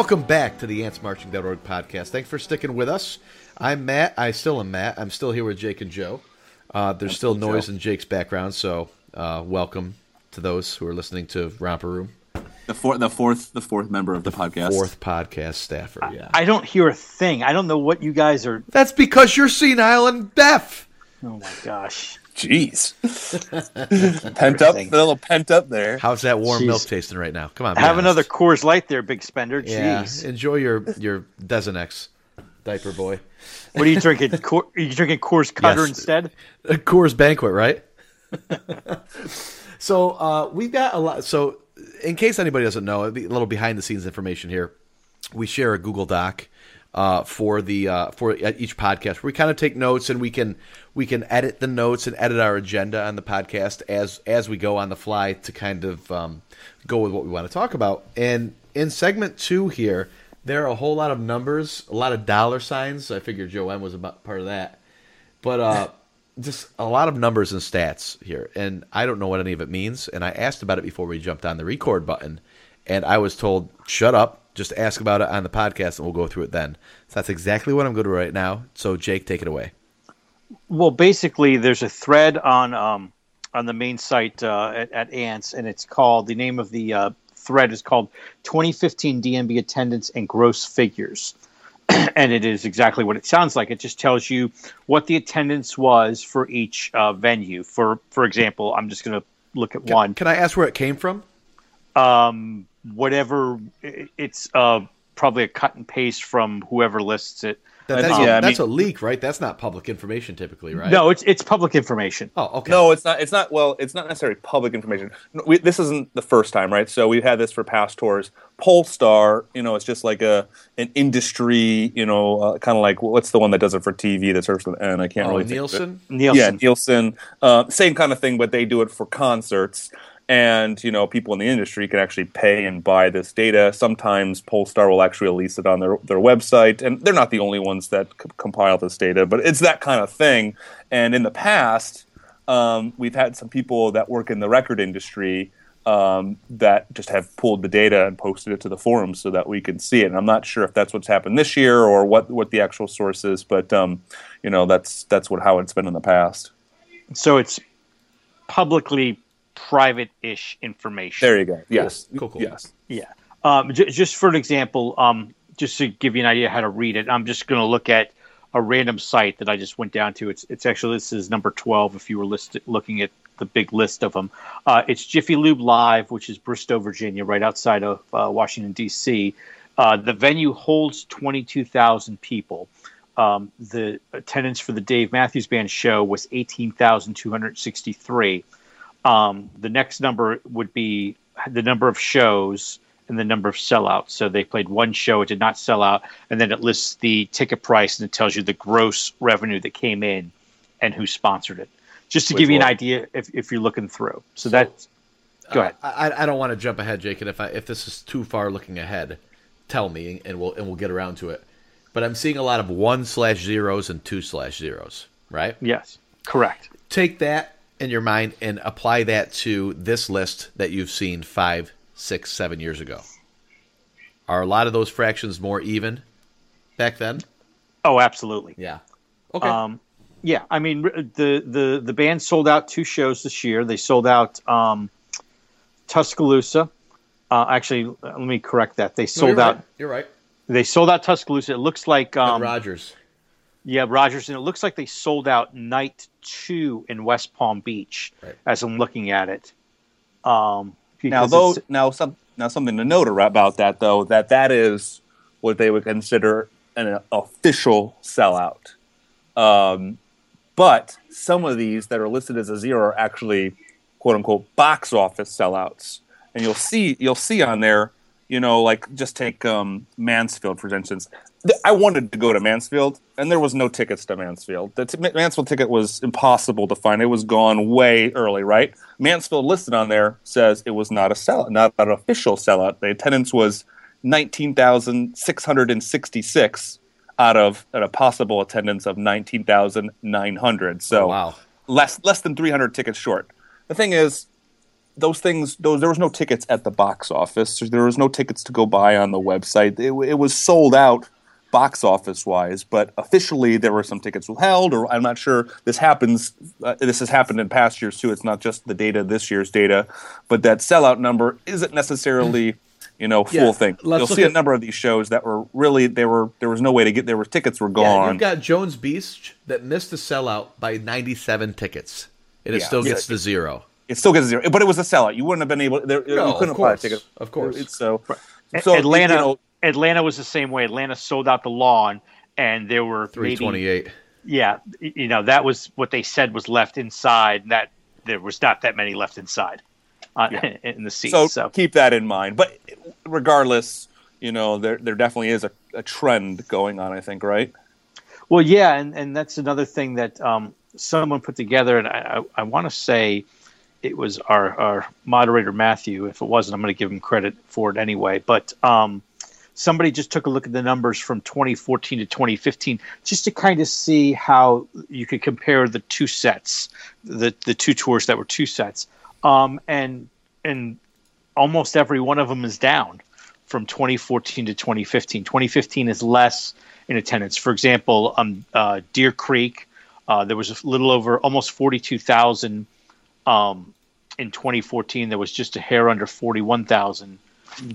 Welcome back to the AntsMarching.org podcast. Thanks for sticking with us. I'm Matt. I still am Matt. I'm still here with Jake and Joe. Uh, there's still still noise Joe. in Jake's background, so uh, welcome to those who are listening to Romper Room, The fourth, the fourth, the fourth member of the, podcast. fourth podcast staffer. Yeah, I don't hear a thing. I don't know what you guys are. that's because you're senile and deaf. Oh my gosh. Jeez, pent up, a little pent up there. How's that warm Jeez. milk tasting right now? Come on, be Have honest. another Coors Light there, big spender. Yeah, Jeez. enjoy your your Desenex, diaper boy. What are you drinking? Coor- are you drinking Coors Cutter Yes. instead? A Coors Banquet, right? so uh, we've got a lot. So in case anybody doesn't know, a little behind the scenes information here. We share a Google Doc uh, for the uh, for each podcast. We kind of take notes and we can we can edit the notes and edit our agenda on the podcast as as we go on the fly to kind of um, go with what we want to talk about. And in segment two here, there are a whole lot of numbers, a lot of dollar signs. I figured M was about part of that but uh, just a lot of numbers and stats here, and I don't know what any of it means. And I asked about it before we jumped on the record button, and I was told, "Shut up, just ask about it on the podcast, and we'll go through it then." So that's exactly what I'm going to do right now. So Jake, take it away. Well, basically, there's a thread on um, on the main site uh, at, at Ants, and it's called the name of the uh, thread is called 2015 DMB attendance and gross figures. and it is exactly what it sounds like. It just tells you what the attendance was for each uh, venue. For for example, I'm just going to look at one. Can I ask where it came from? Um, whatever it's uh, probably a cut and paste from whoever lists it. That, that's think- a, yeah, I that's mean- a leak, right? That's not public information typically, right? No, it's it's public information. Oh, okay. No, it's not. It's not. Well, it's not necessarily public information. We, this isn't the first time, right? So we've had this for past tours. Pollstar, you know, it's just like a an industry, you know, uh, kind of like what's the one that does it for TV that starts with N? I can't Oh, really. think of it. Nielsen. Nielsen. Yeah, Nielsen. Uh, same kind of thing, but they do it for concerts. And you know, people in the industry can actually pay and buy this data. Sometimes Pollstar will actually release it on their their website, and they're not the only ones that c- compile this data, but it's that kind of thing. And in the past, um, we've had some people that work in the record industry um, that just have pulled the data and posted it to the forums so that we can see it. And I'm not sure if that's what's happened this year or what what the actual source is, but um, you know, that's that's what how it's been in the past. So it's publicly private-ish information. There you go. Yes. Cool, cool. Yes. Yeah. Um, j- just for an example, um, just to give you an idea how to read it, I'm just going to look at a random site that I just went down to. It's it's actually this is number 12 if you were listed, looking at the big list of them. Uh, it's Jiffy Lube Live, which is Bristow, Virginia, right outside of uh, Washington D.C. Uh, the venue holds 22,000 people. Um, the attendance for the Dave Matthews Band show was 18,263. Um, the next number would be the number of shows and the number of sellouts. So they played one show, it did not sell out, and then it lists the ticket price and it tells you the gross revenue that came in and who sponsored it. Just to Which give you an idea if, if you're looking through. So, that's go ahead. I, I don't want to jump ahead, Jake, and if I, if this is too far looking ahead, tell me, and we'll and we'll get around to it. But I'm seeing a lot of one slash zeros and two slash zeros, right? Yes, correct. Take that in your mind and apply that to this list that you've seen five, six, seven years ago. Are a lot of those fractions more even back then? Oh, absolutely. Yeah. Okay. Um, yeah, I mean the the the band sold out two shows this year. They sold out um, Tuscaloosa. Uh, actually, let me correct that. They No, sold you're out. Right. You're right. They sold out Tuscaloosa. It looks like And um, Rogers. Yeah, Rogers, and it looks like they sold out night two in West Palm Beach. Right. As I'm looking at it, um, Now, though, now some now something to note about that though that that is what they would consider an official sellout. Um, but some of these that are listed as a zero are actually quote unquote box office sellouts, and you'll see you'll see on there, you know, like just take um, Mansfield for instance. I wanted to go to Mansfield, and there was no tickets to Mansfield. The t- Mansfield ticket was impossible to find. It was gone way early, right? Mansfield listed on there says it was not a sellout, not an official sellout. The attendance was nineteen thousand six hundred and sixty-six out of a possible attendance of nineteen thousand nine hundred. So Oh, wow. less less than three hundred tickets short. The thing is, those things those there was no tickets at the box office there was no tickets to go buy on the website it, it was sold out box office wise but officially there were some tickets held or i'm not sure this happens uh, this has happened in past years too it's not just the data this year's data but that sellout number isn't necessarily you know full Yeah, thing you'll see a number of these shows that were really there were there was no way to get there were tickets were Yeah, gone you've got Jones Beach that missed the sellout by 97 tickets. and it Yeah. still Yeah. gets to zero. It still gets zero, but it was a sellout. You wouldn't have been able. There, you No, couldn't of buy a course. ticket. Of course. It's so. So Atlanta, You know, Atlanta was the same way. Atlanta sold out the lawn, and there were Three maybe twenty-eight. yeah, you know that was what they said was left inside. and That there was not that many left inside uh, Yeah. in the seats. so, So, keep that in mind. But regardless, you know, there there definitely is a, a trend going on. I think, right? well, yeah, and, and that's another thing that um, someone put together, and I, I, I want to say it was our, our moderator Matthew. If it wasn't, I'm going to give him credit for it anyway. But um, somebody just took a look at the numbers from 2014 to 2015 just to kind of see how you could compare the two sets, the the two tours that were two sets, um, and and almost every one of them is down from 2014 to 2015. 2015 is less in attendance. For example, um, uh, Deer Creek, uh, there was a little over almost 42,000 um, in 2014. There was just a hair under 41,000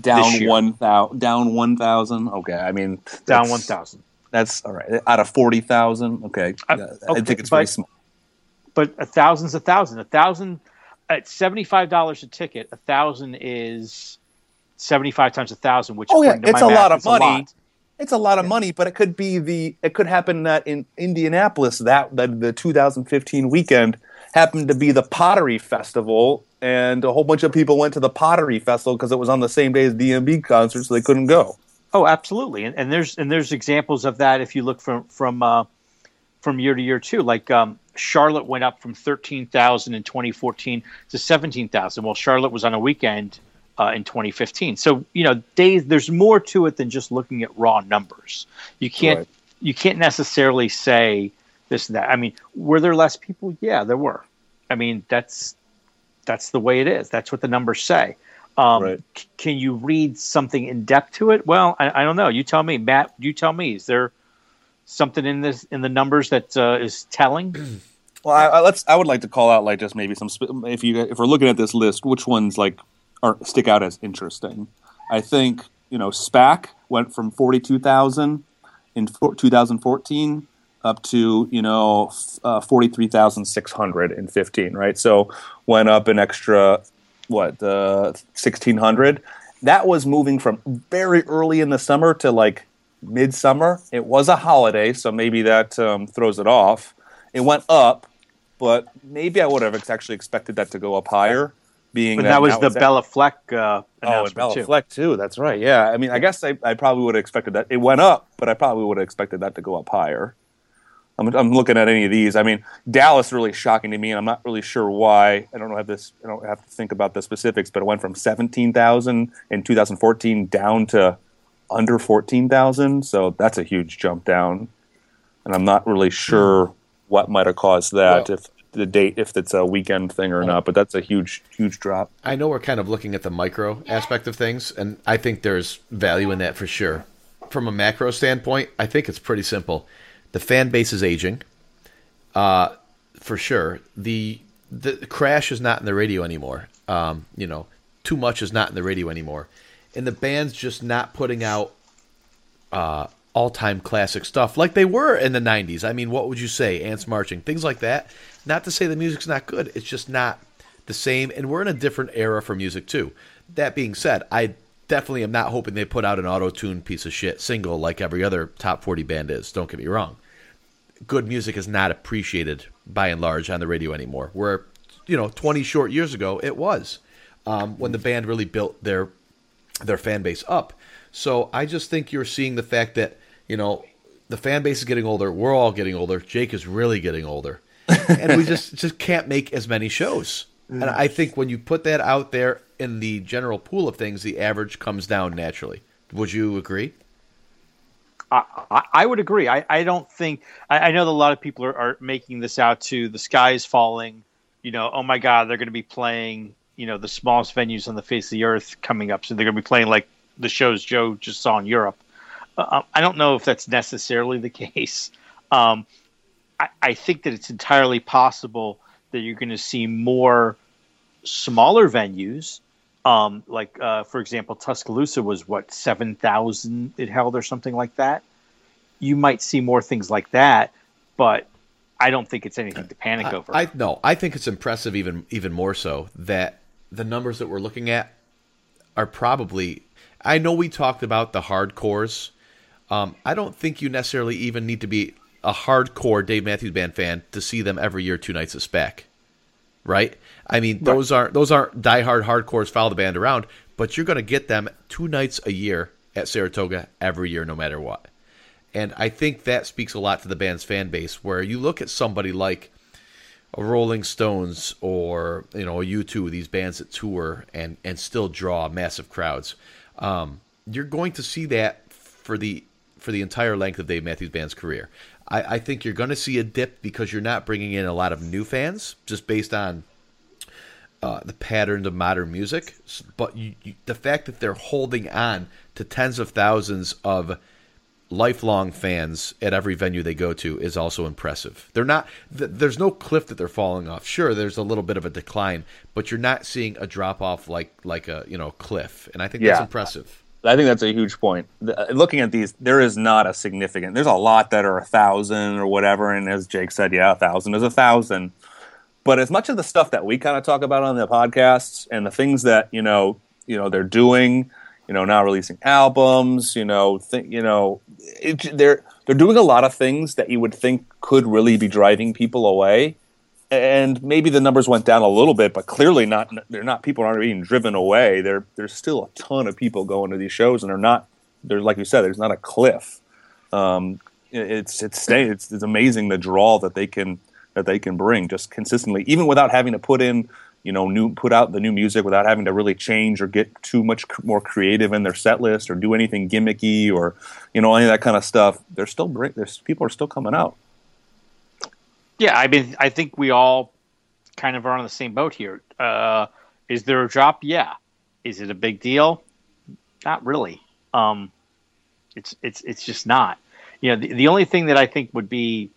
Down one thousand. Down one thousand. Okay, I mean down 1,000. That's all right. Out of forty thousand. Okay, Uh, Yeah, I think it's very but- small. but a thousand's a thousand. A thousand at seventy five dollars a ticket. A thousand is seventy five times a thousand, which Oh, yeah, it's a math, lot of money. It's a lot of money, but it could be the it could happen that in Indianapolis that the, the 2015 weekend happened to be the Pottery Festival, and a whole bunch of people went to the Pottery Festival because it was on the same day as DMB concert, so they couldn't go. Oh, absolutely, and, and there's and there's examples of that if you look from from uh, from year to year too. Like um, Charlotte went up from thirteen thousand in 2014 to seventeen thousand. Well, Charlotte was on a weekend uh, in 2015. So you know, days there's more to it than just looking at raw numbers. You can't Right. you can't necessarily say this and that. I mean, were there less people? Yeah, there were. I mean, that's that's the way it is. That's what the numbers say. Um, Right. c- Can you read something in depth to it? Well, I, I don't know. You tell me, Matt. You tell me. Is there something in this in the numbers that uh, is telling? Well, I, I, let's. I would like to call out like just maybe some. sp- If you if we're looking at this list, which ones like are stick out as interesting? I think you know SPAC went from forty two thousand in four, 2014 up to you know uh, forty three thousand six hundred in fifteen. Right, so went up an extra what uh, sixteen hundred. That was moving from very early in the summer to like midsummer. It was a holiday, so maybe that um, throws it off. It went up, but maybe I would have actually expected that to go up higher. Being But that was the Béla Fleck uh, Oh, and Béla too. Fleck too. That's right. Yeah. I mean, I guess I, I probably would have expected that. It went up, but I probably would have expected that to go up higher. I'm, I'm looking at any of these. I mean, Dallas really shocking to me, and I'm not really sure why. I don't have this. I don't have to think about the specifics, but it went from 17,000 in 2014 down to under 14,000. So that's a huge jump down, and I'm not really sure what might have caused that. Well- if the date, if it's a weekend thing or not, but that's a huge, huge drop. I know we're kind of looking at the micro aspect of things, and I think there's value in that for sure. From a macro standpoint, I think it's pretty simple. The fan base is aging, uh, for sure. The the crash is not in the radio anymore. Um, you know, too much is not in the radio anymore, and the band's just not putting out uh, all time classic stuff like they were in the 90s. I mean, what would you say? Ants Marching, things like that. Not to say the music's not good, it's just not the same. And we're in a different era for music, too. That being said, I definitely am not hoping they put out an auto tune piece of shit single like every other top 40 band is. Don't get me wrong. Good music is not appreciated by and large on the radio anymore. Where, you know, 20 short years ago, it was um, when the band really built their their fan base up. So I just think you're seeing the fact that, you know, the fan base is getting older. We're all getting older. Jake is really getting older. and we just, just can't make as many shows. And I think when you put that out there in the general pool of things, the average comes down naturally. Would you agree? I, I- would agree. I, I don't think I, I know that a lot of people are, are making this out to the sky is falling. You know, oh my God, they're going to be playing. You know, the smallest venues on the face of the earth coming up, so they're going to be playing like the shows Joe just saw in Europe. Uh, I don't know if that's necessarily the case. Um, I, I think that it's entirely possible that you're going to see more smaller venues. Um, like, uh, for example, Tuscaloosa was what, 7,000 it held or something like that. You might see more things like that, but I don't think it's anything to panic over. I no, I think it's impressive even even more so that the numbers that we're looking at are probably. I know we talked about the hardcores. Um, I don't think you necessarily even need to be a hardcore Dave Matthews Band fan to see them every year, two nights of SPAC, right? I mean, those aren't those aren't diehard hardcores follow the band around, but you're going to get them two nights a year at Saratoga every year, no matter what. And I think that speaks a lot to the band's fan base, where you look at somebody like a Rolling Stones or you know a U2, these bands that tour and and still draw massive crowds. Um, you're going to see that for the for the entire length of Dave Matthews Band's career. I, I think you're going to see a dip because you're not bringing in a lot of new fans, just based on uh, the patterns of modern music. But you, you, the fact that they're holding on to tens of thousands of lifelong fans at every venue they go to is also impressive. They're not th- there's no cliff that they're falling off. Sure, there's a little bit of a decline, but you're not seeing a drop off like like a, you know, cliff. And I think that's impressive. I think that's a huge point. The- uh, looking at these, there is not a significant. There's a lot that are a thousand or whatever, and as Jake said, yeah, a thousand is a thousand. But as much of the stuff that we kind of talk about on the podcasts and the things that you know, you know, they're doing, you know, now releasing albums, you know, th- you know, it, they're they're doing a lot of things that you would think could really be driving people away. And maybe the numbers went down a little bit, but clearly not. They're not. People aren't being driven away. There, there's still a ton of people going to these shows, and they're not. They're like you said. There's not a cliff. Um, it's it's. It's, it's amazing the draw that they can that they can bring just consistently, even without having to put in you know new put out the new music without having to really change or get too much more creative in their set list or do anything gimmicky or you know any of that kind of stuff. They're still. There's people are still coming out. Yeah, I mean, I think we all kind of are on the same boat here. Uh, is there a drop? Yeah. Is it a big deal? Not really. Um, it's it's it's just not. You know, the, the only thing that I think would be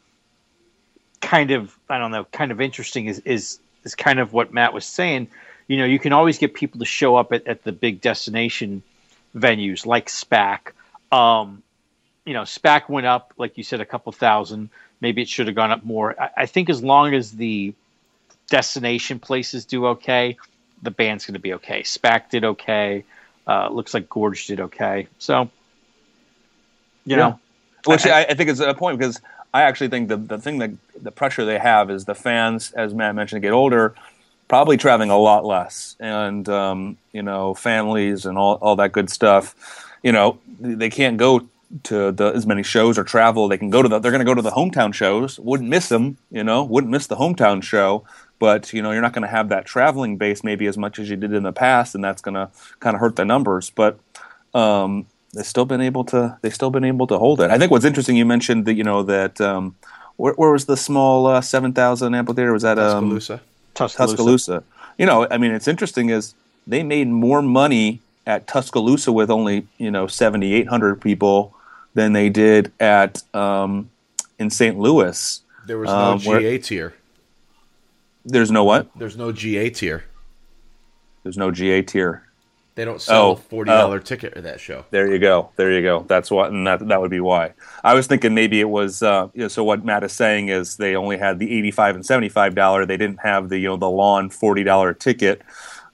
kind of I don't know, kind of interesting is is is kind of what Matt was saying. You know, you can always get people to show up at, at the big destination venues like SPAC. Um, you know, SPAC went up, like you said, a couple thousand. Maybe it should have gone up more. I, I think as long as the destination places do okay, the band's going to be okay. SPAC did okay. Uh, looks like Gorge did okay. So, you know, Which I- I, I think is a point because I actually think the the thing that the pressure they have is the fans, as Matt mentioned, get older, probably traveling a lot less, and um, you know, families and all all that good stuff. You know, they can't go to the as many shows or travel. They can go to the. They're going to go to the hometown shows. Wouldn't miss them. You know, wouldn't miss the hometown show. But you know, you're not going to have that traveling base maybe as much as you did in the past, and that's going to kind of hurt the numbers. But um, they've still been able to they've still been able to hold it. I think what's interesting you mentioned that you know that um, where, where was the small uh, seven thousand amphitheater? Was that um, Tuscaloosa. Tuscaloosa. Tuscaloosa? You know, I mean, it's interesting is they made more money at Tuscaloosa with only you know seventy eight hundred people than they did at um, in St. Louis. There was no Um, where- GA tier. There's no what? There's no GA tier. There's no GA tier. They don't sell Oh, a forty dollar ticket at that show. There you go. There you go. That's what, and that that would be why. I was thinking maybe it was. Uh, you know, so what Matt is saying is they only had the eighty-five and seventy-five dollar. They didn't have the you know the lawn forty dollar ticket,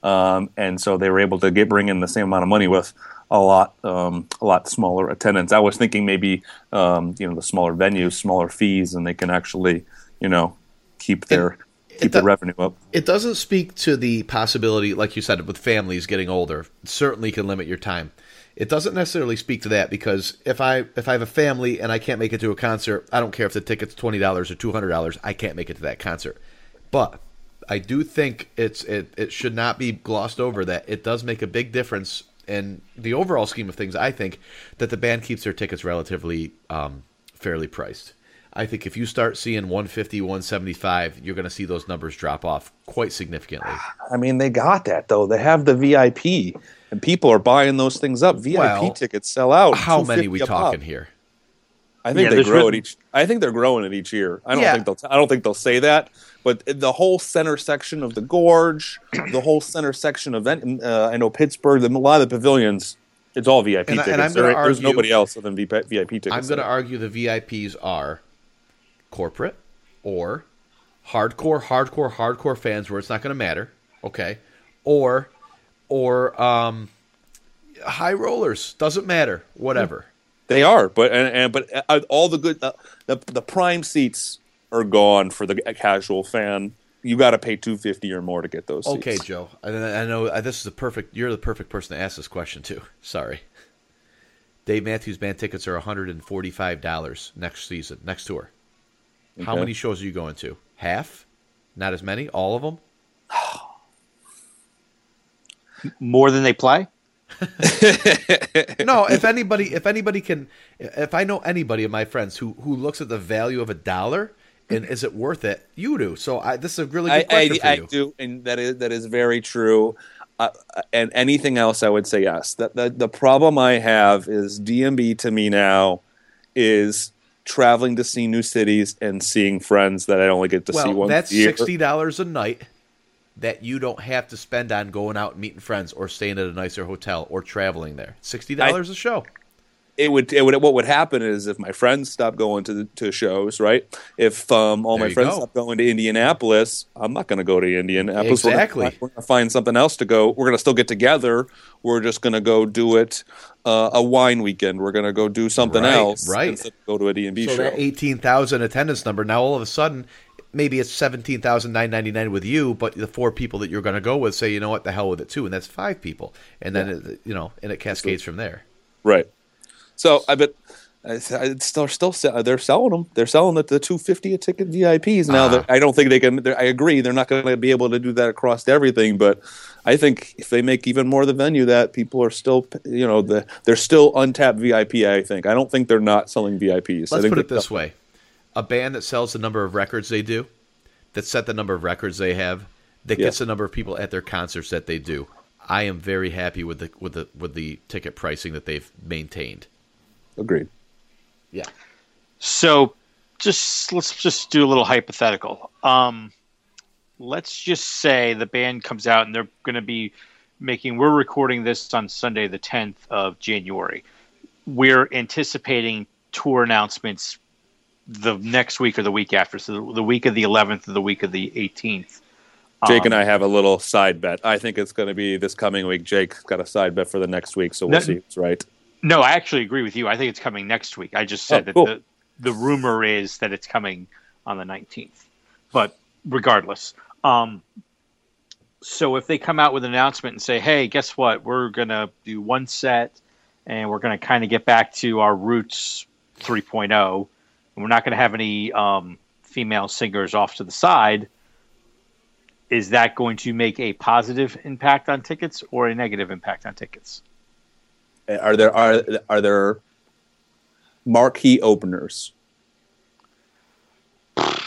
um, and so they were able to get bring in the same amount of money with a lot um, a lot smaller attendance. I was thinking maybe um, you know the smaller venues, smaller fees, and they can actually you know keep their keep the do- revenue up. It doesn't speak to the possibility, like you said, with families getting older, certainly can limit your time. It doesn't necessarily speak to that because if I if I have a family and I can't make it to a concert, I don't care if the ticket's twenty dollars or two hundred dollars, I can't make it to that concert. But I do think it's it, it should not be glossed over that it does make a big difference in the overall scheme of things. I think that the band keeps their tickets relatively um, fairly priced. I think if you start seeing 150, 175, you're going to see those numbers drop off quite significantly. I mean, they got that though. They have the VIP, and people are buying those things up. VIP Well, tickets sell out. How many 250 we talking here? I think Yeah, they grow really- it each. I think they're growing it each year. I don't Yeah. think they'll. I don't think they'll say that. But the whole center section of the gorge, the whole center section of uh, I know Pittsburgh, the, a lot of the pavilions, it's all VIP And tickets. and I'm gonna there's nobody else other than VIP tickets. I'm going to argue the VIPs are corporate, or hardcore, hardcore, hardcore fans where it's not going to matter. Okay, or or um, high rollers doesn't matter. Whatever. They are, but and, and but uh, all the good uh, the the prime seats are gone for the casual fan. You got to pay two fifty or more to get those. Seats. Okay, Joe. I, I know uh, this is the perfect. You're the perfect person to ask this question to. Sorry. Dave Matthews Band tickets are one hundred and forty-five dollars next season, next tour. How many shows are you going to? Half? Not as many? All of them? More than they play. no, if anybody, if anybody can, if I know anybody of my friends who who looks at the value of a dollar and is it worth it, you do. So I, this is a really good question I, for I do, and that is that is very true. Uh, and anything else, I would say yes. The, the the problem I have is DMB to me now is traveling to see new cities and seeing friends that I only get to see once that's sixty dollars a night that you don't have to spend on going out and meeting friends or staying at a nicer hotel or traveling there. Sixty dollars a show. it would it would what would happen is if my friends stop going to the, to shows, right? If um, all There my friends go. stopped going to Indianapolis, I'm not going to go to Indianapolis. Exactly. We're going to find something else to go. We're going to still get together. We're just going to go do it uh, a wine weekend. We're going to go do something Right, else. right. Instead of go to a DMB So show. that eighteen thousand attendance number now all of a sudden maybe it's seventeen thousand nine ninety nine with you, but the four people that you're going to go with say, you know what, the hell with it too, and that's five people, and then it, you know, and it cascades from there. Right. So I bet I, I still still they're selling them. They're selling the, the two fifty a ticket VIPs now. That ah. I don't think they can. I agree. They're not going to be able to do that across everything, but I think if they make even more of the venue, that people are still you know the they're still untapped VIP. I think. I don't think they're not selling VIPs. I Let's think put it this way: a band that sells the number of records they do, that set the number of records they have, that Yeah. gets the number of people at their concerts that they do. I am very happy with the with the with the ticket pricing that they've maintained. Agreed. Yeah. So just let's just do a little hypothetical. Um, let's just say the band comes out and they're going to be making. We're recording this on Sunday, the 10th of January. We're anticipating tour announcements the next week or the week after. So the, week of the 11th or the week of the 18th. Jake Um, and I have a little side bet. I think it's going to be this coming week. Jake's got a side bet for the next week, so we'll see. It's right. No, I actually agree with you. I think it's coming next week. I just said Oh, that cool. the the rumor is that it's coming on the 19th. But regardless, um, so if they come out with an announcement and say, "Hey, guess what? We're gonna do one set, and we're gonna kind of get back to our roots 3.0, and we're not gonna have any um, female singers off to the side," is that going to make a positive impact on tickets or a negative impact on tickets? Are there are are there marquee openers?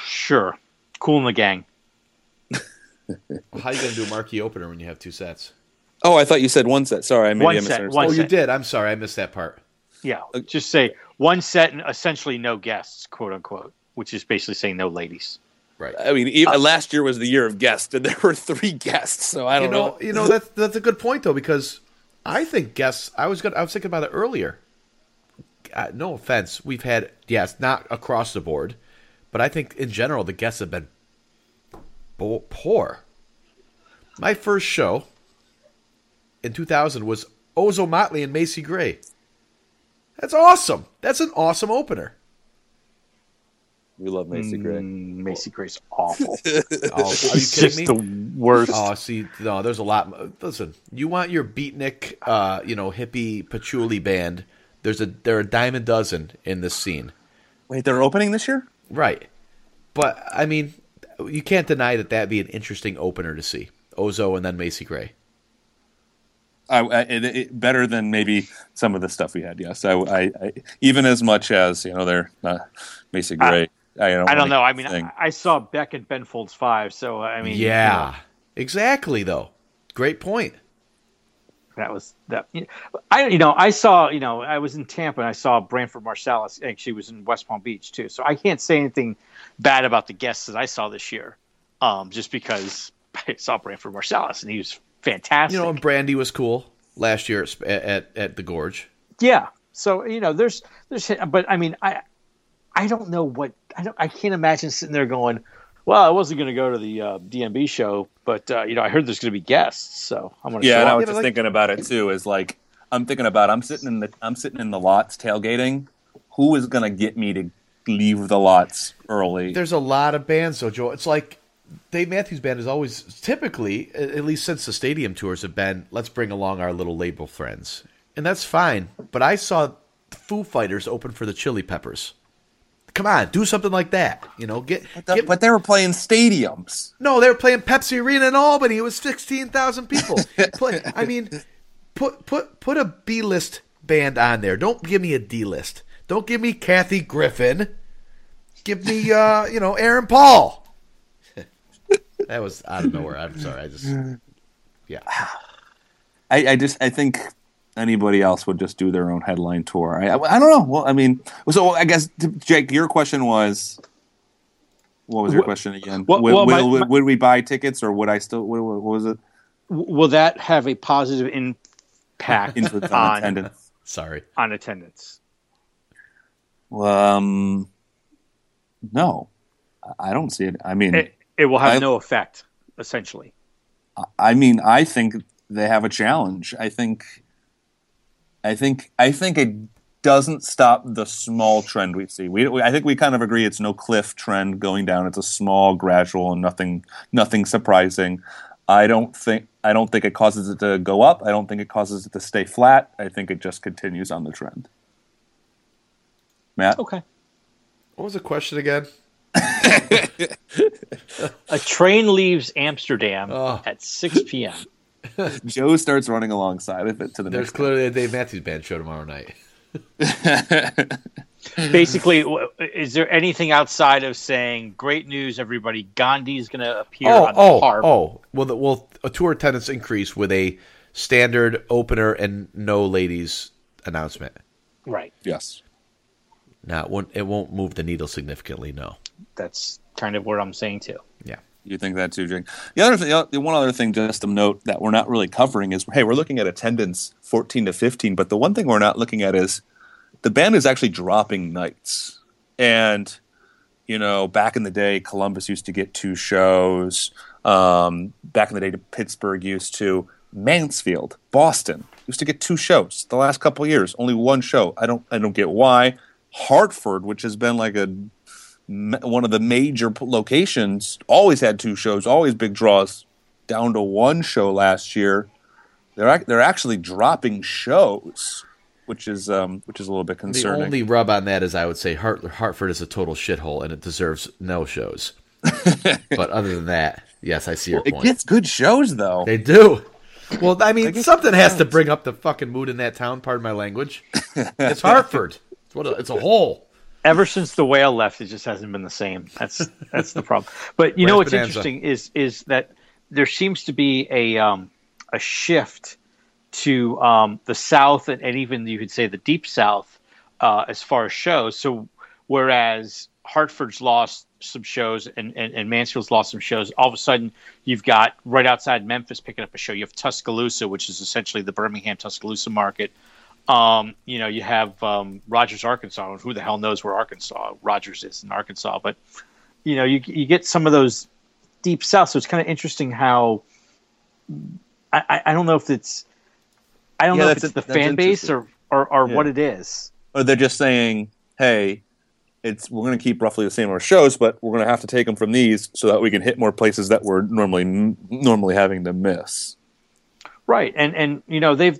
Sure, Kool & the Gang. How are you going to do a marquee opener when you have two sets? Oh, I thought you said one set. Sorry, I maybe One I set, misunderstood. one oh, you set. did. I'm sorry, I missed that part. Yeah, just say one set and essentially no guests, quote unquote, which is basically saying no ladies. Right. I mean, e- last year was the year of guests, and there were three guests. So I don't know, know. you know that's that's a good point though because I think guests. I was good. I was thinking about it earlier. Uh, no offense, we've had yes, not across the board, but I think in general the guests have been bo- poor. My first show in 2000 was Ozomatli and Macy Gray. That's awesome. That's an awesome opener. We love Macy Gray. Mm, Macy Gray's awful. Oh, are you it's kidding just me? the worst. Oh, see, no, there's a lot. Listen, you want your beatnik, uh, you know, hippie patchouli band. There's a there are a dime a dozen in this scene, Wait, they're opening this year? right? But I mean, you can't deny that that'd be an interesting opener to see Ozo and then Macy Gray. I, I, it, it, better than maybe some of the stuff we had. Yes, I, I, I even as much as you know they're not Macy Gray. I, don't. I don't know. I mean. I, I saw Beck and Ben Folds Five, so I mean, yeah, you know, exactly. Though, great point. that was that. I you know I saw you know I was in Tampa and I saw Branford Marsalis and she was in West Palm Beach too. So I can't say anything bad about the guests that I saw this year, um, just because I saw Branford Marsalis and he was fantastic. You know, and Brandy was cool last year at at, at the Gorge. Yeah. So you know, there's there's, but I mean, I I don't know what I don't. I can't imagine sitting there going, "Well, I wasn't going to go to the uh, DMB show, but uh, you know, I heard there's going to be guests, so I'm going to Yeah, show and I was just like- thinking about it too. Is like I'm thinking about I'm sitting in the I'm sitting in the lots tailgating. Who is gonna get me to leave the lots early? There's a lot of bands, though, Joe. It's like Dave Matthews Band is always typically, at least since the stadium tours have been, let's bring along our little label friends, and that's fine. But I saw the Foo Fighters open for the Chili Peppers. Come on, do something like that. You know, get, Th- get but they were playing stadiums. No, they were playing Pepsi Arena in Albany. It was sixteen thousand people. Play, I mean, put put put a B list band on there. Don't give me a D list. Don't give me Kathy Griffin. Give me uh, you know, Aaron Paul. That was out of nowhere. I'm sorry. I just yeah. I, I just I think anybody else would just do their own headline tour. I, I, I don't know. Well, I mean, so I guess Jake, your question was, what was your question again? well- would, well, my- would- would- my- would we buy tickets or would I still? What, what was it? Will that have a positive impact Influence on on attendance. Sorry. on attendance? Um, no, I- I don't see it. I mean, It, it will have I- no effect, essentially. I mean, I think they have a challenge. I think, I think, I think it doesn't stop the small trend we see. We, we I think we kind of agree it's no cliff trend going down. It's a small, gradual, and nothing, nothing surprising. I don't think, I don't think it causes it to go up. I don't think it causes it to stay flat. I think it just continues on the trend. Matt, Okay. What was the question again? A train leaves Amsterdam Oh. at 6 p.m. Joe starts running alongside of it to the There's next. clearly a Dave Matthews Band show tomorrow night. Basically, is there anything outside of saying, great news, everybody, Gandhi's going to appear Oh, on the oh, harp? oh. Well, the, well, a tour attendance increase with a standard opener and no ladies announcement. Right. yes. Now, it won't, it won't move the needle significantly. No. That's kind of what I'm saying, too. Yeah. You think that too, Jake? The other thing, the one other thing, just to note that we're not really covering is, hey, we're looking at attendance fourteen to fifteen, but the one thing we're not looking at is the band is actually dropping nights. And you know, back in the day, Columbus used to get two shows. Um, back in the day, Pittsburgh used to. Mansfield, Boston used to get two shows. The last couple of years, only one show. I don't, I don't get why. Hartford, which has been like a ma- one of the major locations always had two shows, always big draws. Down to one show last year. They're they're actually dropping shows, which is um, which is a little bit concerning. The only rub on that is I would say Hart, Hartford is a total shithole and it deserves no shows. but other than that, yes, I see your it point. It gets good shows though. They do. Well, I mean, get something has to bring up the fucking mood in that town. Pardon my language. It's Hartford. It's, what a, it's a hole. Ever since the whale left, it just hasn't been the same. That's that's the problem. But you know what's Bonanza. interesting is is that there seems to be a um, a shift to um, the South and, and even you could say the Deep South uh, as far as shows. So whereas Hartford's lost some shows and, and, and Mansfield's lost some shows, all of a sudden you've got right outside Memphis picking up a show. You have Tuscaloosa, which is essentially the Birmingham Tuscaloosa market. Um, you know, you have um, Rogers, Arkansas. and Who the hell knows where Arkansas Rogers is in Arkansas? But you know, you you get some of those deep south. So it's kind of interesting how I, I, don't know if it's I don't Yeah, know if it's the fan base or or, or Yeah. what it is. or they're just saying, "Hey, it's we're going to keep roughly the same amount of shows, but we're going to have to take them from these so that we can hit more places that we're normally normally having to miss." Right, and and you know they've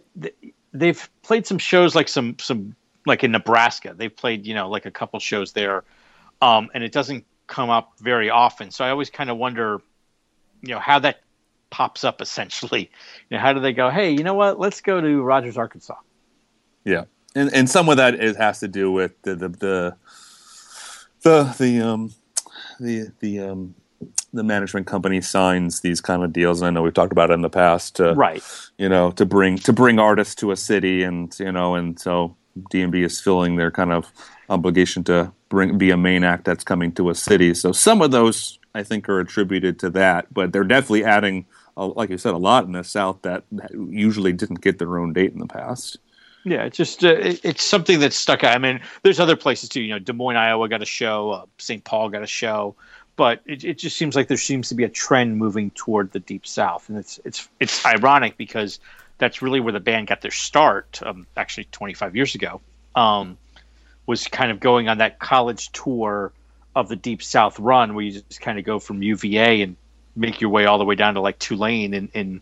they've played some shows like some some like in Nebraska. They've played you know like a couple shows there, um, and it doesn't come up very often. So I always kind of wonder, you know, how that pops up essentially. You know, how do they go? Hey, you know what? Let's go to Rogers, Arkansas. Yeah, and and some of that has to do with the the the the, the um the the um the management company signs these kind of deals. And I know we've talked about it in the past. To, Right. You know, to bring to bring artists to a city, and you know, and so DMB is filling their kind of obligation to bring be a main act that's coming to a city. So some of those I think are attributed to that, but they're definitely adding, like you said, a lot in the South that that usually didn't get their own date in the past. Yeah, it's just uh, it, it's something that's stuck out. I mean, there's other places too. You know, Des Moines, Iowa got a show. Uh, St. Paul got a show. But it, it just seems like there seems to be a trend moving toward the deep south, and it's it's it's ironic because that's really where the band got their start. Um, actually, 25 years ago, um, was kind of going on that college tour of the deep south run, where you just kind of go from UVA and make your way all the way down to like Tulane in in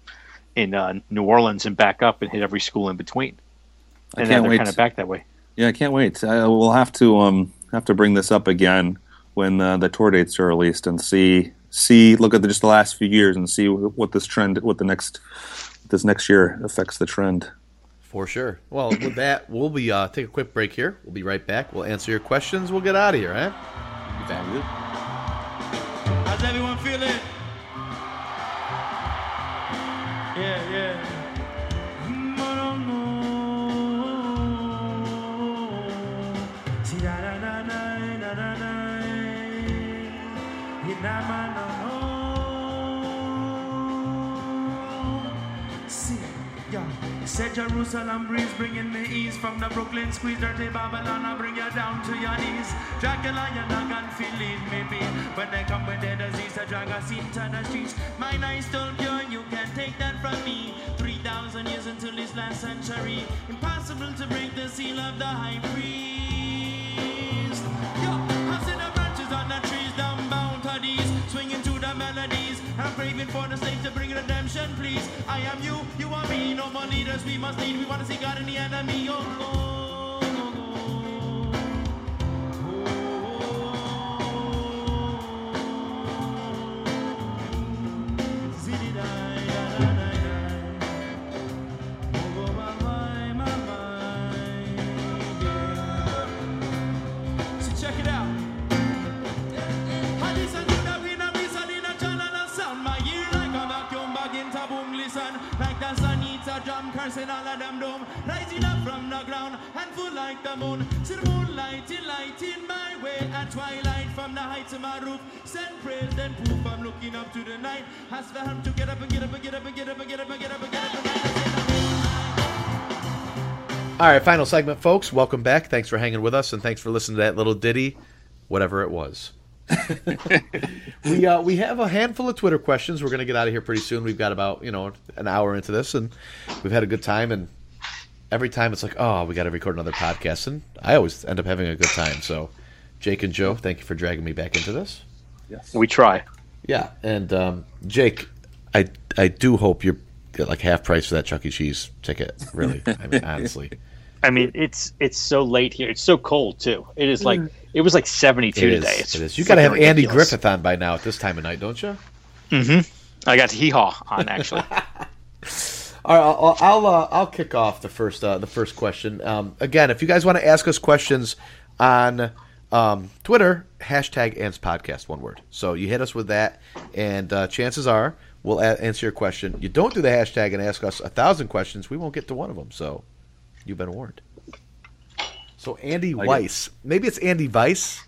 in uh, New Orleans and back up and hit every school in between. I can't now they're wait. kind of back that way. Yeah, I can't wait. I, we'll have to um have to bring this up again when uh, the tour dates are released and see see look at the, just the last few years and see what this trend what the next this next year affects the trend. For sure. Well, with that, we'll be uh, take a quick break here. We'll be right back. We'll answer your questions. We'll get out of here, eh? Be back. How's everyone feeling? Said Jerusalem breeze bringing me ease from the Brooklyn squeeze, dirty Babylon, I bring you down to your knees. Dracula, you're not gonna feel it, maybe. When they come with their disease, I drag us into the streets. Mine eyes still pure, you can't take that from me. 3,000 years until this last century. Impossible to break the seal of the high priest. To bring redemption, please. I am you, you are me, no more leaders we must lead. We want to see God in the enemy. Oh, oh, all of them doom. Rising up from the ground and full like the moon. See the moonlight, my way. At twilight from the heights of my roof. Send then I'm looking up to the night. For him to get up and get up and get up and get up and get up and get up and get up. And get up. All right, final segment, folks. Welcome back. Thanks for hanging with us, and thanks for listening to that little ditty, whatever it was. we uh, we have a handful of Twitter questions. We're going to get out of here pretty soon. We've got about you know an hour into this, and we've had a good time. And every time it's like, oh, we got to record another podcast, and I always end up having a good time. So, Jake and Joe, thank you for dragging me back into this. Yes, we try. Yeah, and um, Jake, I I do hope you're get like half price for that Chuck E. Cheese ticket. Really, I mean, honestly. I mean, it's it's so late here. It's so cold too. It is like it was like seventy two It is. today. It's it is. You got to have freaking Andy. Griffith on by now at this time of night, don't you? Mhm. I got hee haw on actually. All right, I'll I'll, uh, I'll kick off the first uh, the first question. Um, again, if you guys want to ask us questions on um, Twitter, hashtag Ants Podcast, one word. So you hit us with that, and uh, chances are we'll a- answer your question. You don't do the hashtag and ask us a thousand questions, we won't get to one of them. So you've been warned. So Andy. Weiss, maybe it's Andy Weiss.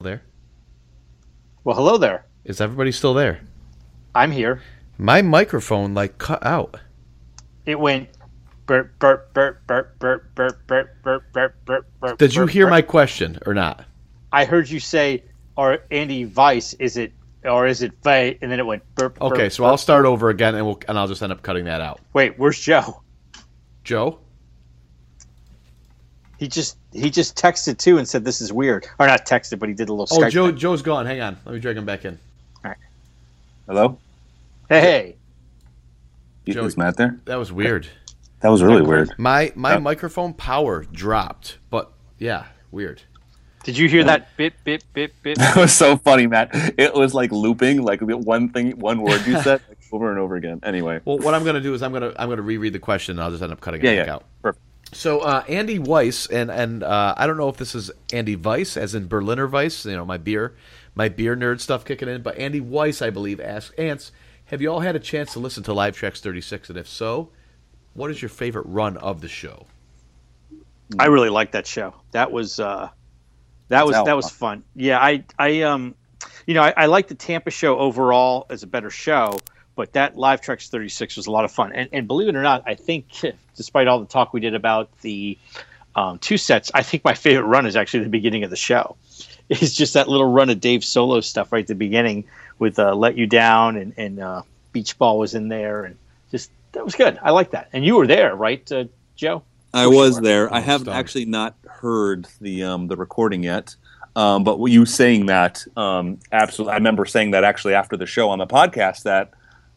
There well, hello there. is everybody still there? I'm here. My microphone like cut out. It went burp burp burp burp burp burp burp burp burp burp burp. Did you hear my question or not? I heard you say, "Or Andy Vice? Is it or is it Faye?" And then it went burp. Okay, so. I'll start over again, and we'll and I'll just end up cutting that out. Wait, where's Joe? Joe, He just he just texted too and said this is weird, or not texted, but he did a little. oh Skype Joe, thing. Joe's gone. Hang on, let me drag him back in. All right. Hello, Hey, hey, Joey. is Matt there? That was weird. That was really weird. My my Yeah. microphone power dropped, but yeah, weird. did you hear that bit bit bit bit? That was so funny, Matt. It was like looping, like one thing, one word you said, like over and over again. Anyway, Well, what I'm going to do is I'm going to I'm going to reread the question. and I'll just end up cutting yeah, it back yeah, out. perfect. So uh, Andy Weiss and and uh, I don't know if this is Andy Weiss as in Berliner Weiss, you know my beer, my beer nerd stuff kicking in. But Andy Weiss, I believe, asks Ants, have you all had a chance to listen to Live Tracks 36? And if so, what is your favorite run of the show? I really liked that show. That was uh, that was that was fun. Yeah, I I um, you know, I, I like the Tampa show overall as a better show, but that Live Tracks 36 was a lot of fun. And, and believe it or not, I think despite all the talk we did about the um, two sets, I think my favorite run is actually the beginning of the show. It's just that little run of Dave solo stuff right at the beginning with uh, "Let You Down" and and uh, Beach Ball was in there, and just that was good. I like that. And you were there, right, uh, Joe? I was there. I have stunk. actually not heard the um, the recording yet. Um, but you saying that, um, absolutely, I remember saying that actually after the show on the podcast that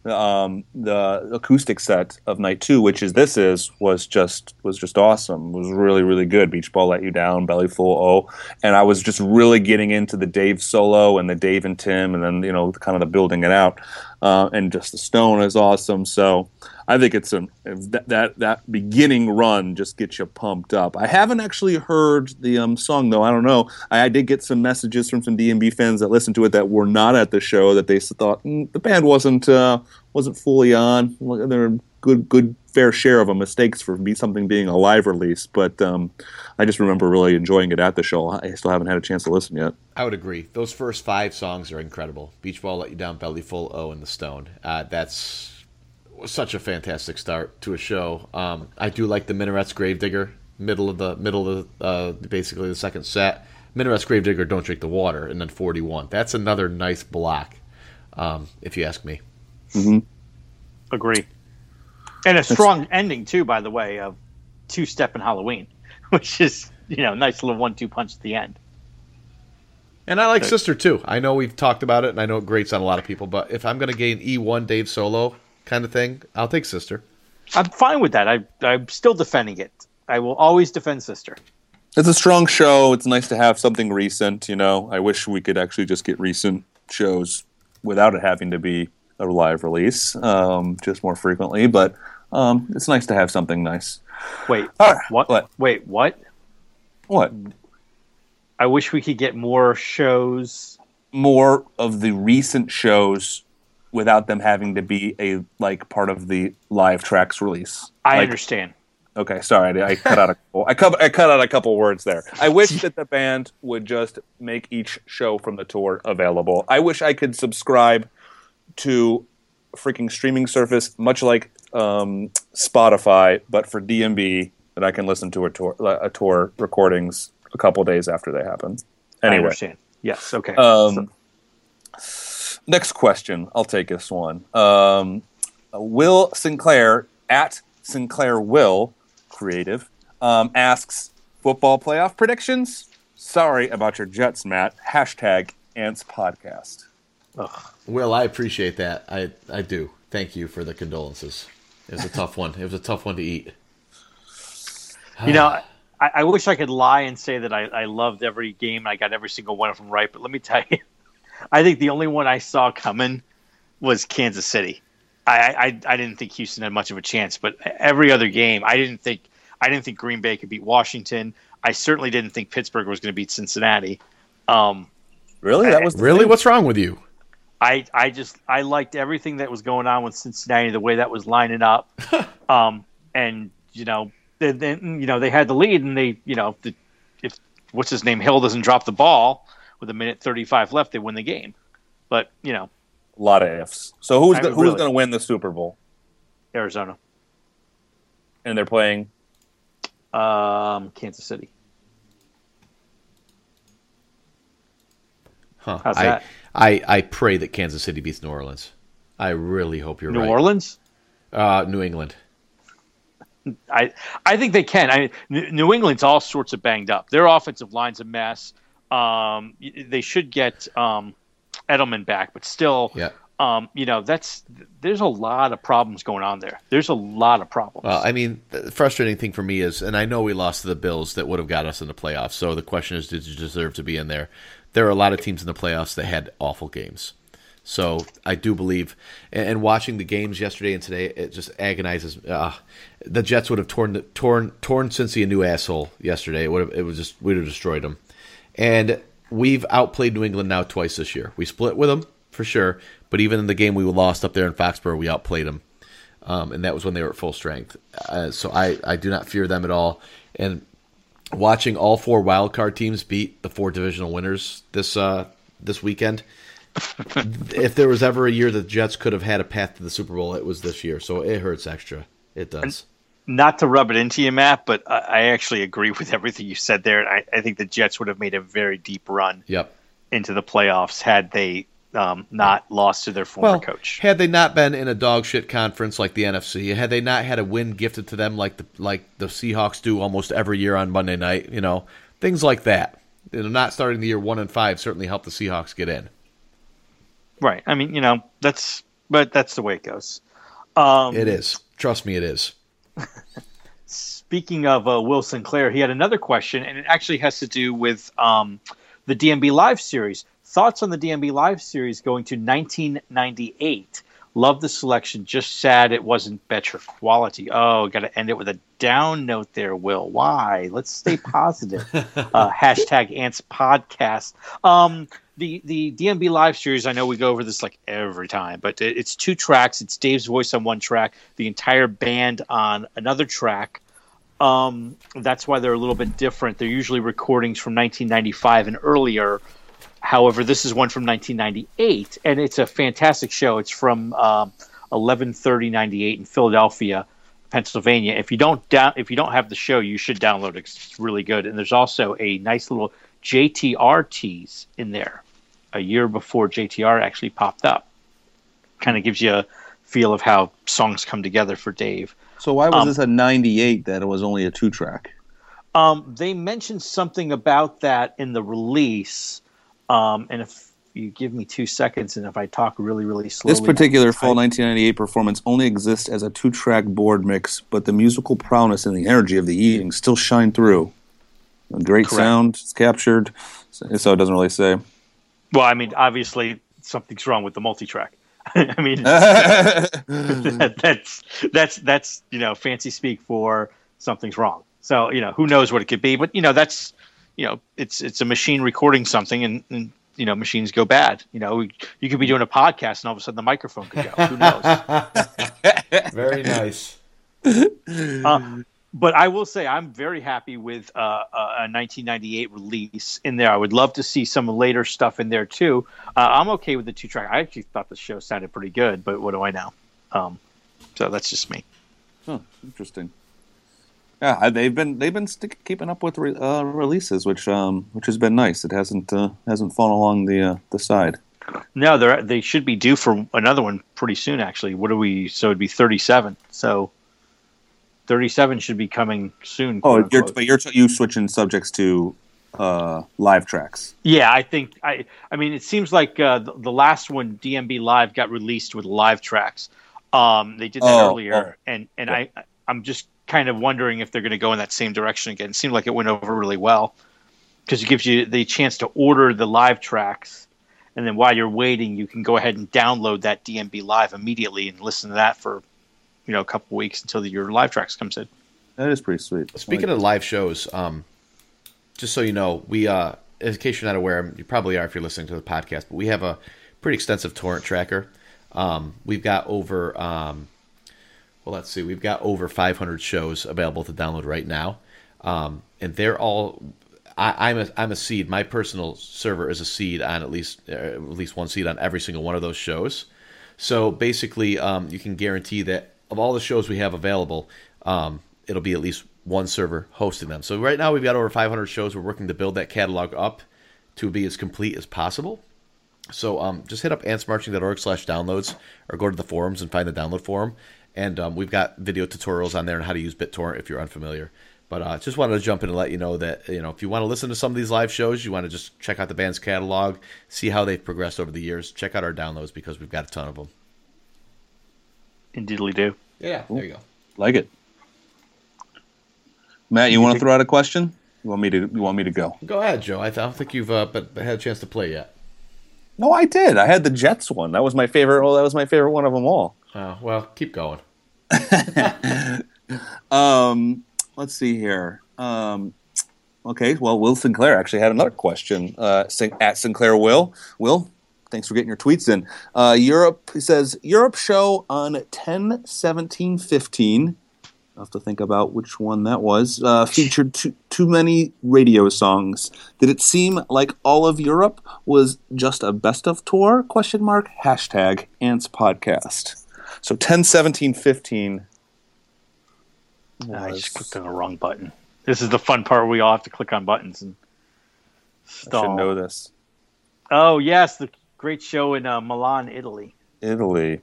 um, the acoustic set of night two, which is this is, was just was just awesome. Was really really good. Beach Ball let you down, Belly Full oh, and I was just really getting into the Dave solo and the Dave and Tim, and then you know kind of the building it out, uh, and just the Stone is awesome. So I think it's a that, that that beginning run just gets you pumped up. I haven't actually heard the um, song though. I don't know. I, I did get some messages from some DMB fans that listened to it that were not at the show that they thought mm, the band wasn't uh, wasn't fully on. Are good good fair share of them mistakes for be something being a live release, but um, I just remember really enjoying it at the show. I still haven't had a chance to listen yet. I would agree. Those first five songs are incredible. Beach Ball, Let You Down, Belly Full, O, and The Stone. Uh, that's such a fantastic start to a show. Um, I do like the Minarets Gravedigger, middle of the middle of the, uh, basically the second set. Minarets Gravedigger, Don't Drink the Water, and then 41. That's another nice block, um, if you ask me. Agree. And a strong ending too, by the way, of two step and Halloween, which is you know nice little one two punch at the end. And I like Sister too. I know we've talked about it, and I know it grates on a lot of people. But if I'm going to gain E1 Dave Solo kind of thing, I'll take Sister. I'm fine with that. I I'm still defending it. I will always defend Sister. It's a strong show. It's nice to have something recent. You know, I wish we could actually just get recent shows without it having to be a live release, um, just more frequently. But um, it's nice to have something nice. Wait, right, what? what? Wait, what? What I wish we could get more shows. more of the recent shows without them having to be a like part of the live tracks release? I Like, understand. Okay, sorry, I, I cut out a couple, I cut I cut out a couple words there. I wish that the band would just make each show from the tour available. I wish I could subscribe to freaking streaming service, much like um, Spotify, but for DMB, that I can listen to a tour a tour recordings a couple days after they happen. I understand. Yes. Okay. um, next question. I'll take this one. Um, Will Sinclair at Sinclair Will Creative um, asks football playoff predictions. Sorry about your Jets, Matt. Hashtag Ants Podcast. Will, I appreciate that. I I do. Thank you for the condolences. It was a tough one. It was a tough one to eat. You know, I, I wish I could lie and say that I, I loved every game. I got every single one of them right. But let me tell you, I think the only one I saw coming was Kansas City. I, I, I didn't think Houston had much of a chance, but every other game, I didn't think I didn't think Green Bay could beat Washington. I certainly didn't think Pittsburgh was going to beat Cincinnati. Um, Really? That was Really? thing? What's wrong with you? I I just I liked everything that was going on with Cincinnati, the way that was lining up, um, and you know, then, then you know they had the lead, and they you know the, if what's his name Hill doesn't drop the ball with a minute thirty five left, they win the game. But you know, a lot of ifs. So who's I go- mean, who's really. going to win the Super Bowl? Arizona, And they're playing. um, Kansas City. Huh. How's I, that? I I pray that Kansas City beats New Orleans. I really hope you're New right. Orleans. Uh, New England. I I think they can. I New New England's all sorts of banged up. Their offensive line's a mess. Um, they should get um, Edelman back, but still, Yeah. um, you know, that's there's a lot of problems going on there. There's a lot of problems. Well, I mean, the frustrating thing for me is, and I know we lost to the Bills that would have got us in the playoffs. So the question is, did you deserve to be in there? There are a lot of teams in the playoffs that had awful games. So I do believe, and, watching the games yesterday and today, it just agonizes. Uh, the Jets would have torn torn torn Cincy a new asshole yesterday. It would have, it was just we would have destroyed them. And we've outplayed New England now twice this year. We split with them for sure, but even in the game we lost up there in Foxborough, we outplayed them, um, and that was when they were at full strength. Uh, so I I do not fear them at all. And watching all four wild card teams beat the four divisional winners this uh, this weekend. if there was ever a year that the Jets could have had a path to the Super Bowl, it was this year. So it hurts extra. It does. Not to rub it into you, Matt, but I, I actually agree with everything you said there. I, I think the Jets would have made a very deep run Yep. into the playoffs had they um, not lost to their former Well, coach. had they not been in a dog shit conference like the NFC, had they not had a win gifted to them like the like the Seahawks do almost every year on Monday night, you know, things like that. You know, not starting the year one and five certainly helped the Seahawks get in. Right. I mean, you know, that's but that's the way it goes. Um, It is. Trust me, it is. Speaking of uh, Will Sinclair, he had another question, and it actually has to do with um, the DMB Live series. Thoughts on the DMB Live series going to 1998? Love the selection. Just sad it wasn't better quality. Oh, got to end it with a down note there, Will. Why? Let's stay positive. uh, hashtag Ants Podcast. Um, the the DMB Live series. I know we go over this like every time, but it, it's two tracks. It's Dave's voice on one track, the entire band on another track. Um, that's why they're a little bit different. They're usually recordings from 1995 and earlier. However, this is one from 1998, and it's a fantastic show. It's from um, 11:30:98 in Philadelphia, Pennsylvania. If you don't down, if you don't have the show, you should download it. It's really good. And there's also a nice little JTR tease in there, a year before JTR actually popped up. Kind of gives you a feel of how songs come together for Dave. So why was Um, this a 98 that it was only a two track? Um, they mentioned something about that in the release. Um, and if you give me two seconds, and if I talk really, really slowly, This particular fall 1998 performance only exists as a two track board mix, but the musical prowess and the energy of the evening still shine through. A great Correct. sound is captured, so so it doesn't really say. Well, I mean, obviously something's wrong with the multi-track. I mean, that, that's that's that's you know fancy speak for something's wrong. So you know who knows what it could be, but you know that's you know it's it's a machine recording something, and, and you know machines go bad. You know you could be doing a podcast, and all of a sudden the microphone could go. Who knows? Very nice. Uh, but I will say I'm very happy with uh, a 1998 release in there. I would love to see some later stuff in there too. Uh, I'm okay with the two track. I actually thought the show sounded pretty good, but what do I know? Um, so that's just me. Huh, interesting. Yeah, they've been they've been stick, keeping up with re, uh, releases, which um which has been nice. It hasn't uh, hasn't fallen along the uh, the side. No, they they should be due for another one pretty soon. Actually, what are we? So it'd be 37. So 37 should be coming soon. Oh, you're, but you're you switching subjects to uh, live tracks. Yeah, I think I. I mean, it seems like uh, the, the last one, DMB Live, got released with live tracks. Um, they did that Oh, earlier, and and I I'm just kind of wondering if they're going to go in that same direction again. It seemed like it went over really well because it gives you the chance to order the live tracks, and then while you're waiting, you can go ahead and download that DMB Live immediately and listen to that for you know a couple weeks until your live tracks comes in. That is pretty sweet. Speaking of live shows, um, just so you know, we, uh, in case you're not aware, you probably are if you're listening to the podcast, but we have a pretty extensive torrent tracker. Um, we've got over, um, well, let's see, we've got over 500 shows available to download right now, um, and they're all. I, I'm a I'm a seed. My personal server is a seed on at least uh, at least one seed on every single one of those shows. So basically, um, you can guarantee that of all the shows we have available, um, it'll be at least one server hosting them. So right now we've got over 500 shows. We're working to build that catalog up to be as complete as possible. So um, just hit up antsmarching.org slash downloads or go to the forums and find the download forum. And um, we've got video tutorials on there on how to use BitTorrent if you're unfamiliar. But uh, just wanted to jump in and let you know that you know if you want to listen to some of these live shows, you want to just check out the band's catalog, see how they've progressed over the years. Check out our downloads because we've got a ton of them. Indeedly do. Yeah, there you go. Like it. Matt, you want to throw out a question? You want me to? You want me to go? Go ahead, Joe. I, I don't think you've uh, but had a chance to play yet. No, I did. I had the Jets one. That was my favorite. Well, that was my favorite one of them all. Oh, well, keep going. Um, let's see here. Um, okay, well, Will Sinclair actually had another question. Uh, at Sinclair Will. Will, thanks for getting your tweets in. Uh, Europe, he says, Europe show on 10 17 15. I'll have to think about which one that was. Uh, featured too, too many radio songs. Did it seem like all of Europe was just a best of tour? Question mark. Hashtag Ants Podcast. So 10 17 15 I just clicked on the wrong button. This is the fun part where we all have to click on buttons and I should stall. know this. Oh yes, the great show in uh, Milan, Italy. Italy.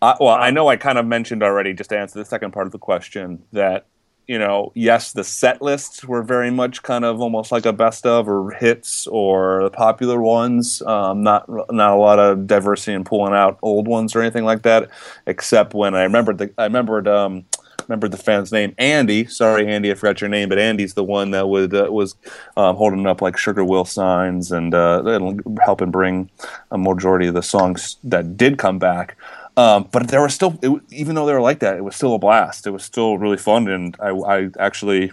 Uh, well, I know I kind of mentioned already, just to answer the second part of the question, that you know, yes, the set lists were very much kind of almost like a best of or hits or the popular ones. Um, not not a lot of diversity in pulling out old ones or anything like that. Except when I remembered the I remembered um, remembered the fan's name, Andy. Sorry, Andy, I forgot your name, but Andy's the one that would uh, was um, holding up like Sugar Will signs and uh, helping bring a majority of the songs that did come back. Um, but there were still, it, even though they were like that, it was still a blast. It was still really fun, and I, I actually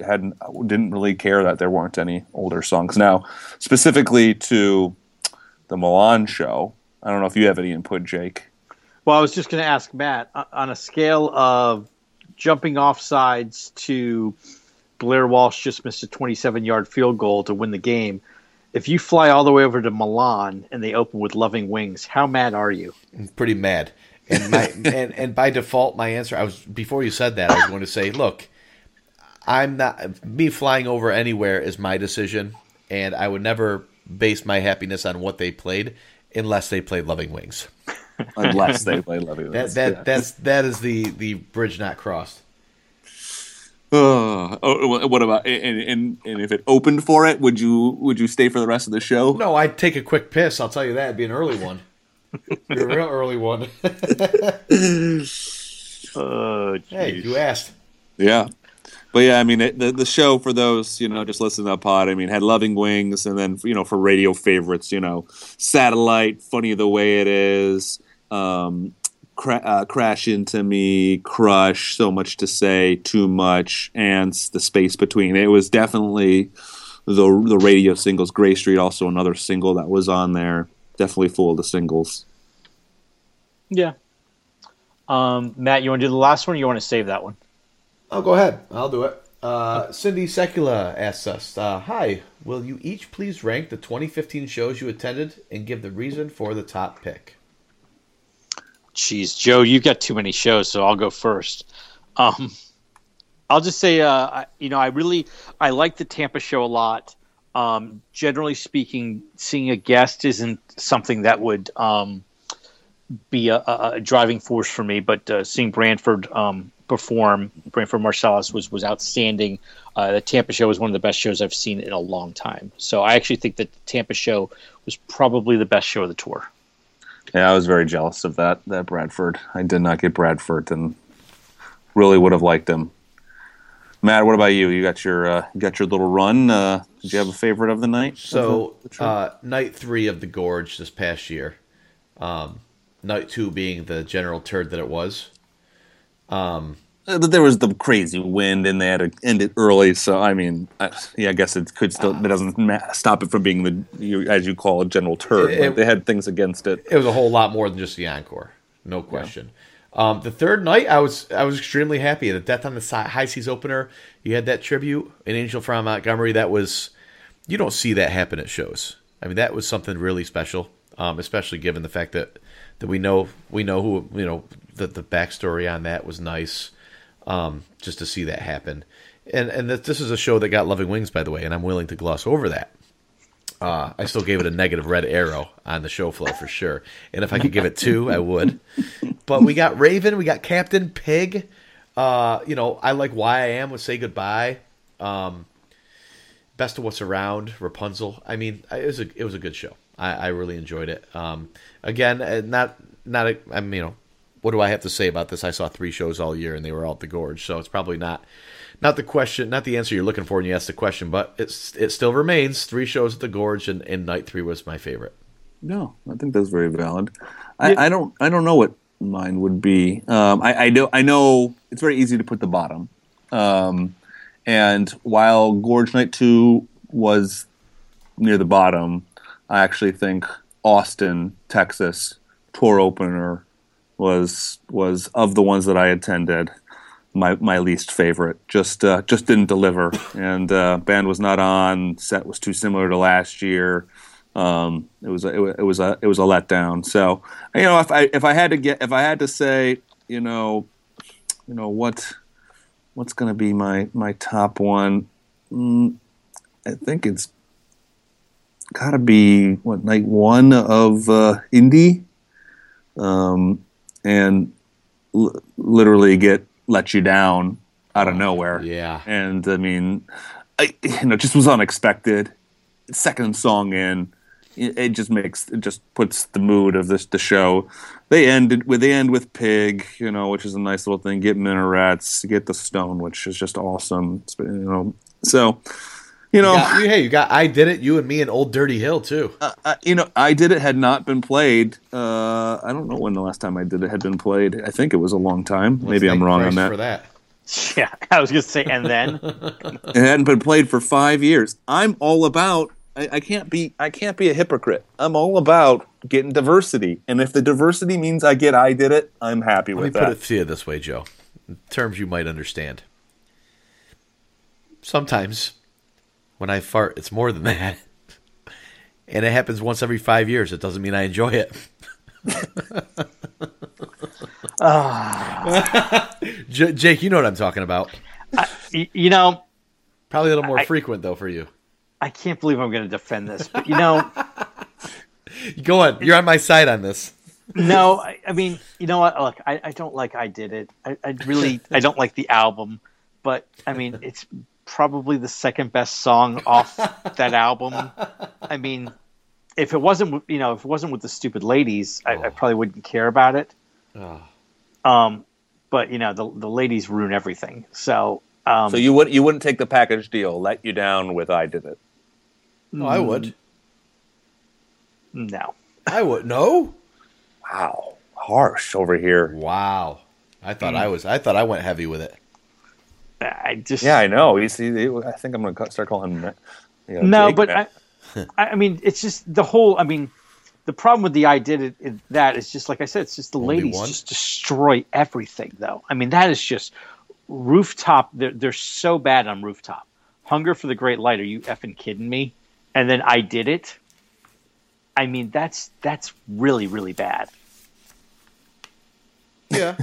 hadn't didn't really care that there weren't any older songs. Now, specifically to the Milan show, I don't know if you have any input, Jake. Well, I was just going to ask Matt on a scale of jumping off sides to Blair Walsh just missed a 27 yard field goal to win the game. If you fly all the way over to Milan and they open with Loving Wings, how mad are you? pretty mad. And my and, and by default, my answer I was before you said that I was going to say, look, I'm not me flying over anywhere is my decision, and I would never base my happiness on what they played unless they played Loving Wings. Unless they play Levy. That that that's that is the the bridge not crossed. Uh, oh, what about and, and and if it opened for it, would you would you stay for the rest of the show? No, I'd take a quick piss. I'll tell you that. It'd be an early one. Be a real early one. Oh, hey, you asked. Yeah. But yeah, I mean, it, the the show for those you know just listen to that pod. I mean, had Loving Wings, and then you know for radio favorites, you know, Satellite, Funny the Way It Is, um, cra- uh, Crash Into Me, Crush, So Much to Say, Too Much, Ants, The Space Between. It was definitely the the radio singles. Gray Street, also another single that was on there. Definitely full of the singles. yeah. Um, Matt, you want to do the last one or you want to save that one? Oh, go ahead. I'll do it. Uh, Cindy Secula asks us, uh, "Hi, will you each please rank the 2015 shows you attended and give the reason for the top pick?" Jeez, Joe, you've got too many shows, so I'll go first. Um, I'll just say, uh, I, you know, I really I like the Tampa show a lot. Um, generally speaking, seeing a guest isn't something that would um, be a, a, a driving force for me, but uh, seeing Branford um, perform, Branford Marsalis was was outstanding. Uh, the Tampa show was one of the best shows I've seen in a long time. So I actually think that the Tampa show was probably the best show of the tour. Yeah, I was very jealous of that that Branford. I did not get Branford, and really would have liked him. Matt, what about you? You got your uh, got your little run. Uh, did you have a favorite of the night? So, uh, night three of the Gorge this past year, um, night two being the general turd that it was. But there was the crazy wind, and they had to end it early. So I mean, I, yeah, I guess it could still. It doesn't ma- stop it from being the you, as you call it, general turd. It- Like, they had things against it. It was a whole lot more than just the encore, no question. Um, the third night, I was I was extremely happy. The Death on the High Seas opener, you had that tribute, an angel from Montgomery. That was you don't see that happen at shows. I mean, that was something really special, um, especially given the fact that that we know we know who you know that the backstory on that was nice. Um, just to see that happen, and and this is a show that got loving wings, by the way, and I'm willing to gloss over that. Uh, I still gave it a negative red arrow on the show flow for sure. And if I could give it two, I would. But we got Raven, we got Captain Pig. Uh, you know, I like Why I Am with Say Goodbye. Um, Best of What's Around, Rapunzel. I mean, it was a it was a good show. I, I really enjoyed it. Um, again, uh, not not a, I mean, you know, what do I have to say about this? I saw three shows all year, and they were all at the Gorge, so it's probably not not the question, not the answer you're looking for when you ask the question, but it's it still remains three shows at the Gorge, and, and night three was my favorite. No, I think that's very valid. I, I don't I don't know what mine would be. Um, I, I know I know it's very easy to put the bottom. Um, and while Gorge Night Two was near the bottom, I actually think Austin, Texas tour opener was was of the ones that I attended my my least favorite. Just uh, just didn't deliver, and uh, band was not on. Set was too similar to last year. Um, it was a, it was- a it was a letdown. So you know, if I if I had to get if I had to say, you know, you know what what's going to be my my top one? Mm, I think it's got to be what night one of uh, Indy, um, and l- literally get let you down out of nowhere. Yeah. And I mean, I, you know, just was unexpected. Second song in, it, just makes it just puts the mood of this the show. They ended with they end with Pig, you know, which is a nice little thing. Get minarets, get the stone, which is just awesome. It's, you know, so you know, You got- hey, you got I did it. You and me and Old Dirty Hill too. uh, you know, I did it had not been played. Uh, I don't know when the last time I did it had been played. I think it was a long time. Let's Maybe I'm wrong Christ on that. For that. Yeah, I was gonna say, and then it hadn't been played for five years. I'm all about. I, I can't be. I can't be a hypocrite. I'm all about getting diversity, and if the diversity means I get, I did it. I'm happy Let me with put that. it to you this way, Joe. In terms you might understand. Sometimes when I fart, it's more than that. And it happens once every five years. It doesn't mean I enjoy it. Ah. J- Jake, you know what I'm talking about. y- you know, Probably a little more I- frequent, though, for you. I can't believe I'm gonna defend this, but you know, Go on. You're on my side on this. no, I, I mean, you know what? Look, I, I don't like I did it. I, I really I don't like the album, but I mean, it's probably the second best song off that album. I mean, if it wasn't, with- you know, if it wasn't with the stupid ladies, I, I probably wouldn't care about it. Oh. Um, but you know, the the ladies ruin everything. So, um, So you would you wouldn't take the package deal? Let you down with I did it. No, I would. no. I would. No? Wow, harsh over here. Wow. I thought I was. I thought I went heavy with it. I just Yeah, I know. You see, I think I'm going to start calling him. You know, no, Jake but. I, I mean, it's just the whole. I mean, the problem with the I did it is that is just like I said, it's just the Only ladies one? just destroy everything. Though I mean, that is just rooftop. They're they're so bad on rooftop. Hunger for the Great Light. Are you effing kidding me? And then I did it. I mean, that's that's really really bad. Yeah.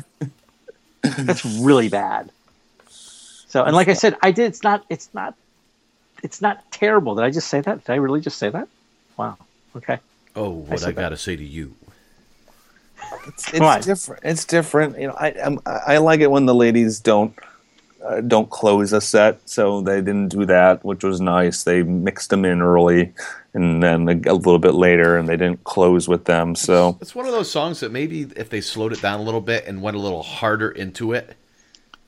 That's really bad. So, and like I said, I did. It's not. It's not. It's not terrible. Did I just say that? Did I really just say that? Wow. Okay. Oh, what said I, got to say to you. it's, it's different. It's different. You know, I I'm, I like it when the ladies don't uh, don't close a set. So they didn't do that, which was nice. They mixed them in early, and then a, a little bit later, and they didn't close with them. So It's one of those songs that maybe if they slowed it down a little bit and went a little harder into it,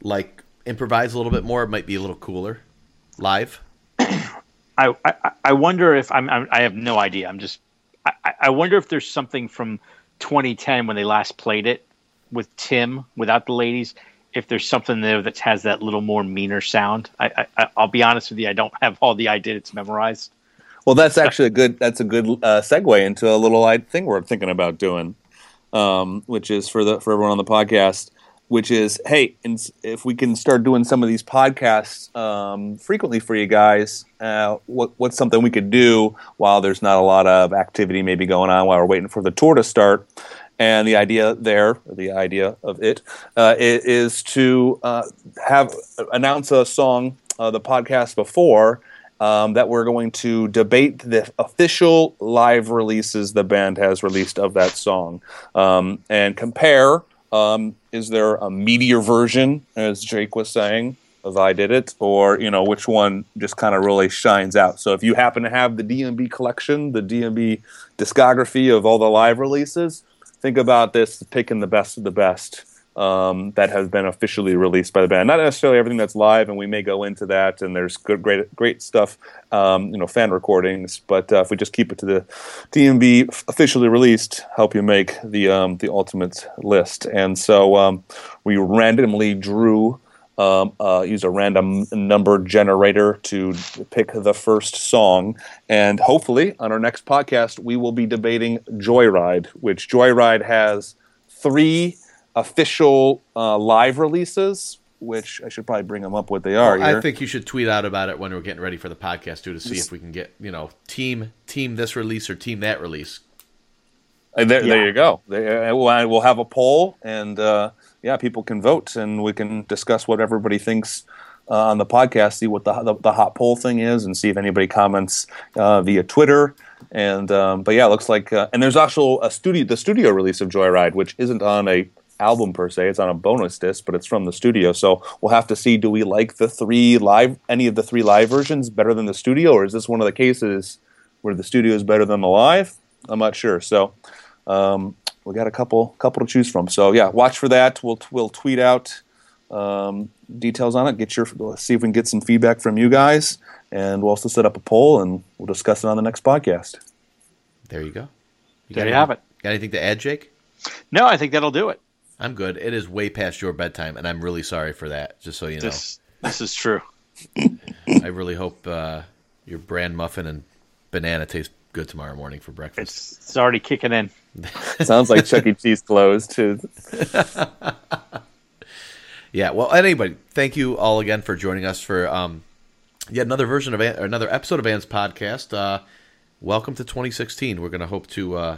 like improvise a little bit more, it might be a little cooler live. I, I, I wonder if I'm, I'm I have no idea. I'm just I, I- I wonder if there's something from 2010 when they last played it with Tim without the ladies. If there's something there that has that little more meaner sound, I, I I'll be honest with you, I don't have all the I did it's memorized. Well, that's actually a good. That's a good uh, segue into a little I thing we're thinking about doing, um, which is for the for everyone on the podcast. Which is, hey, if we can start doing some of these podcasts um, frequently for you guys, uh, what, what's something we could do while there's not a lot of activity maybe going on while we're waiting for the tour to start? And the idea there, the idea of it, uh, to uh, have announce a song, uh, the podcast before, um, that we're going to debate the official live releases the band has released of that song um, and compare. Um, is there a meteor version, as Jake was saying, of I Did It, or you know which one just kind of really shines out? So if you happen to have the DMB collection, the DMB discography of all the live releases, think about this picking the best of the best um, that has been officially released by the band. Not necessarily everything that's live, and we may go into that. And there's good, great, great stuff, um, you know, fan recordings. But uh, if we just keep it to the DMB officially released, help you make the um, the ultimate list. And so um, we randomly drew. Um, uh, use a random number generator to pick the first song. And hopefully, on our next podcast, we will be debating Joyride, which Joyride has three official uh, live releases, which I should probably bring them up what they are. Well, I think you should tweet out about it when we're getting ready for the podcast too to see if we can get you know team team this release or team that release. And there, there you go. There, uh, we'll we'll have a poll, and uh, yeah, people can vote, and we can discuss what everybody thinks uh, on the podcast. See what the, the the hot poll thing is, and see if anybody comments uh, via Twitter. And um, but yeah, it looks like, uh, and there's also a studio, the studio release of Joyride, which isn't on a album per se. It's on a bonus disc, but it's from the studio. So we'll have to see: do we like the three live, any of the three live versions better than the studio, or is this one of the cases where the studio is better than the live? I'm not sure. So um, we got a couple couple to choose from. So yeah, watch for that. We'll we'll tweet out um, details on it. Get your see if we can get some feedback from you guys, and we'll also set up a poll and we'll discuss it on the next podcast. There you go. You There you anything- have it. Got anything to add, Jake? No, I think that'll do it. I'm good. It is way past your bedtime, and I'm really sorry for that. Just so you know, This this is true. I really hope uh, your bran muffin and banana taste good tomorrow morning for breakfast. It's it's already kicking in. Sounds like Chuck E. Cheese closed too. Yeah. Well, anybody, thank you all again for joining us for um, yet another version of An- another episode of Ants podcast. Uh, welcome to 2016. We're going to hope to uh,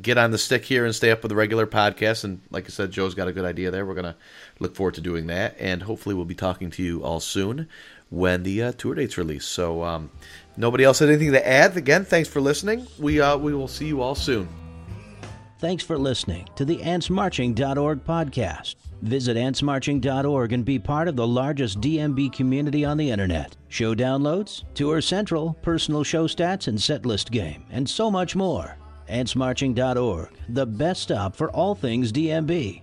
get on the stick here and stay up with the regular podcast. And like I said, Joe's got a good idea there. We're going to look forward to doing that, and hopefully, we'll be talking to you all soon when the uh, tour dates release. So, um, nobody else had anything to add. Again, thanks for listening. We uh, we will see you all soon. Thanks for listening to the AntsMarching.org podcast. Visit AntsMarching.org and be part of the largest DMB community on the internet. Show downloads, Tour Central, personal show stats and setlist game, and so much more. AntsMarching.org, the best stop for all things DMB.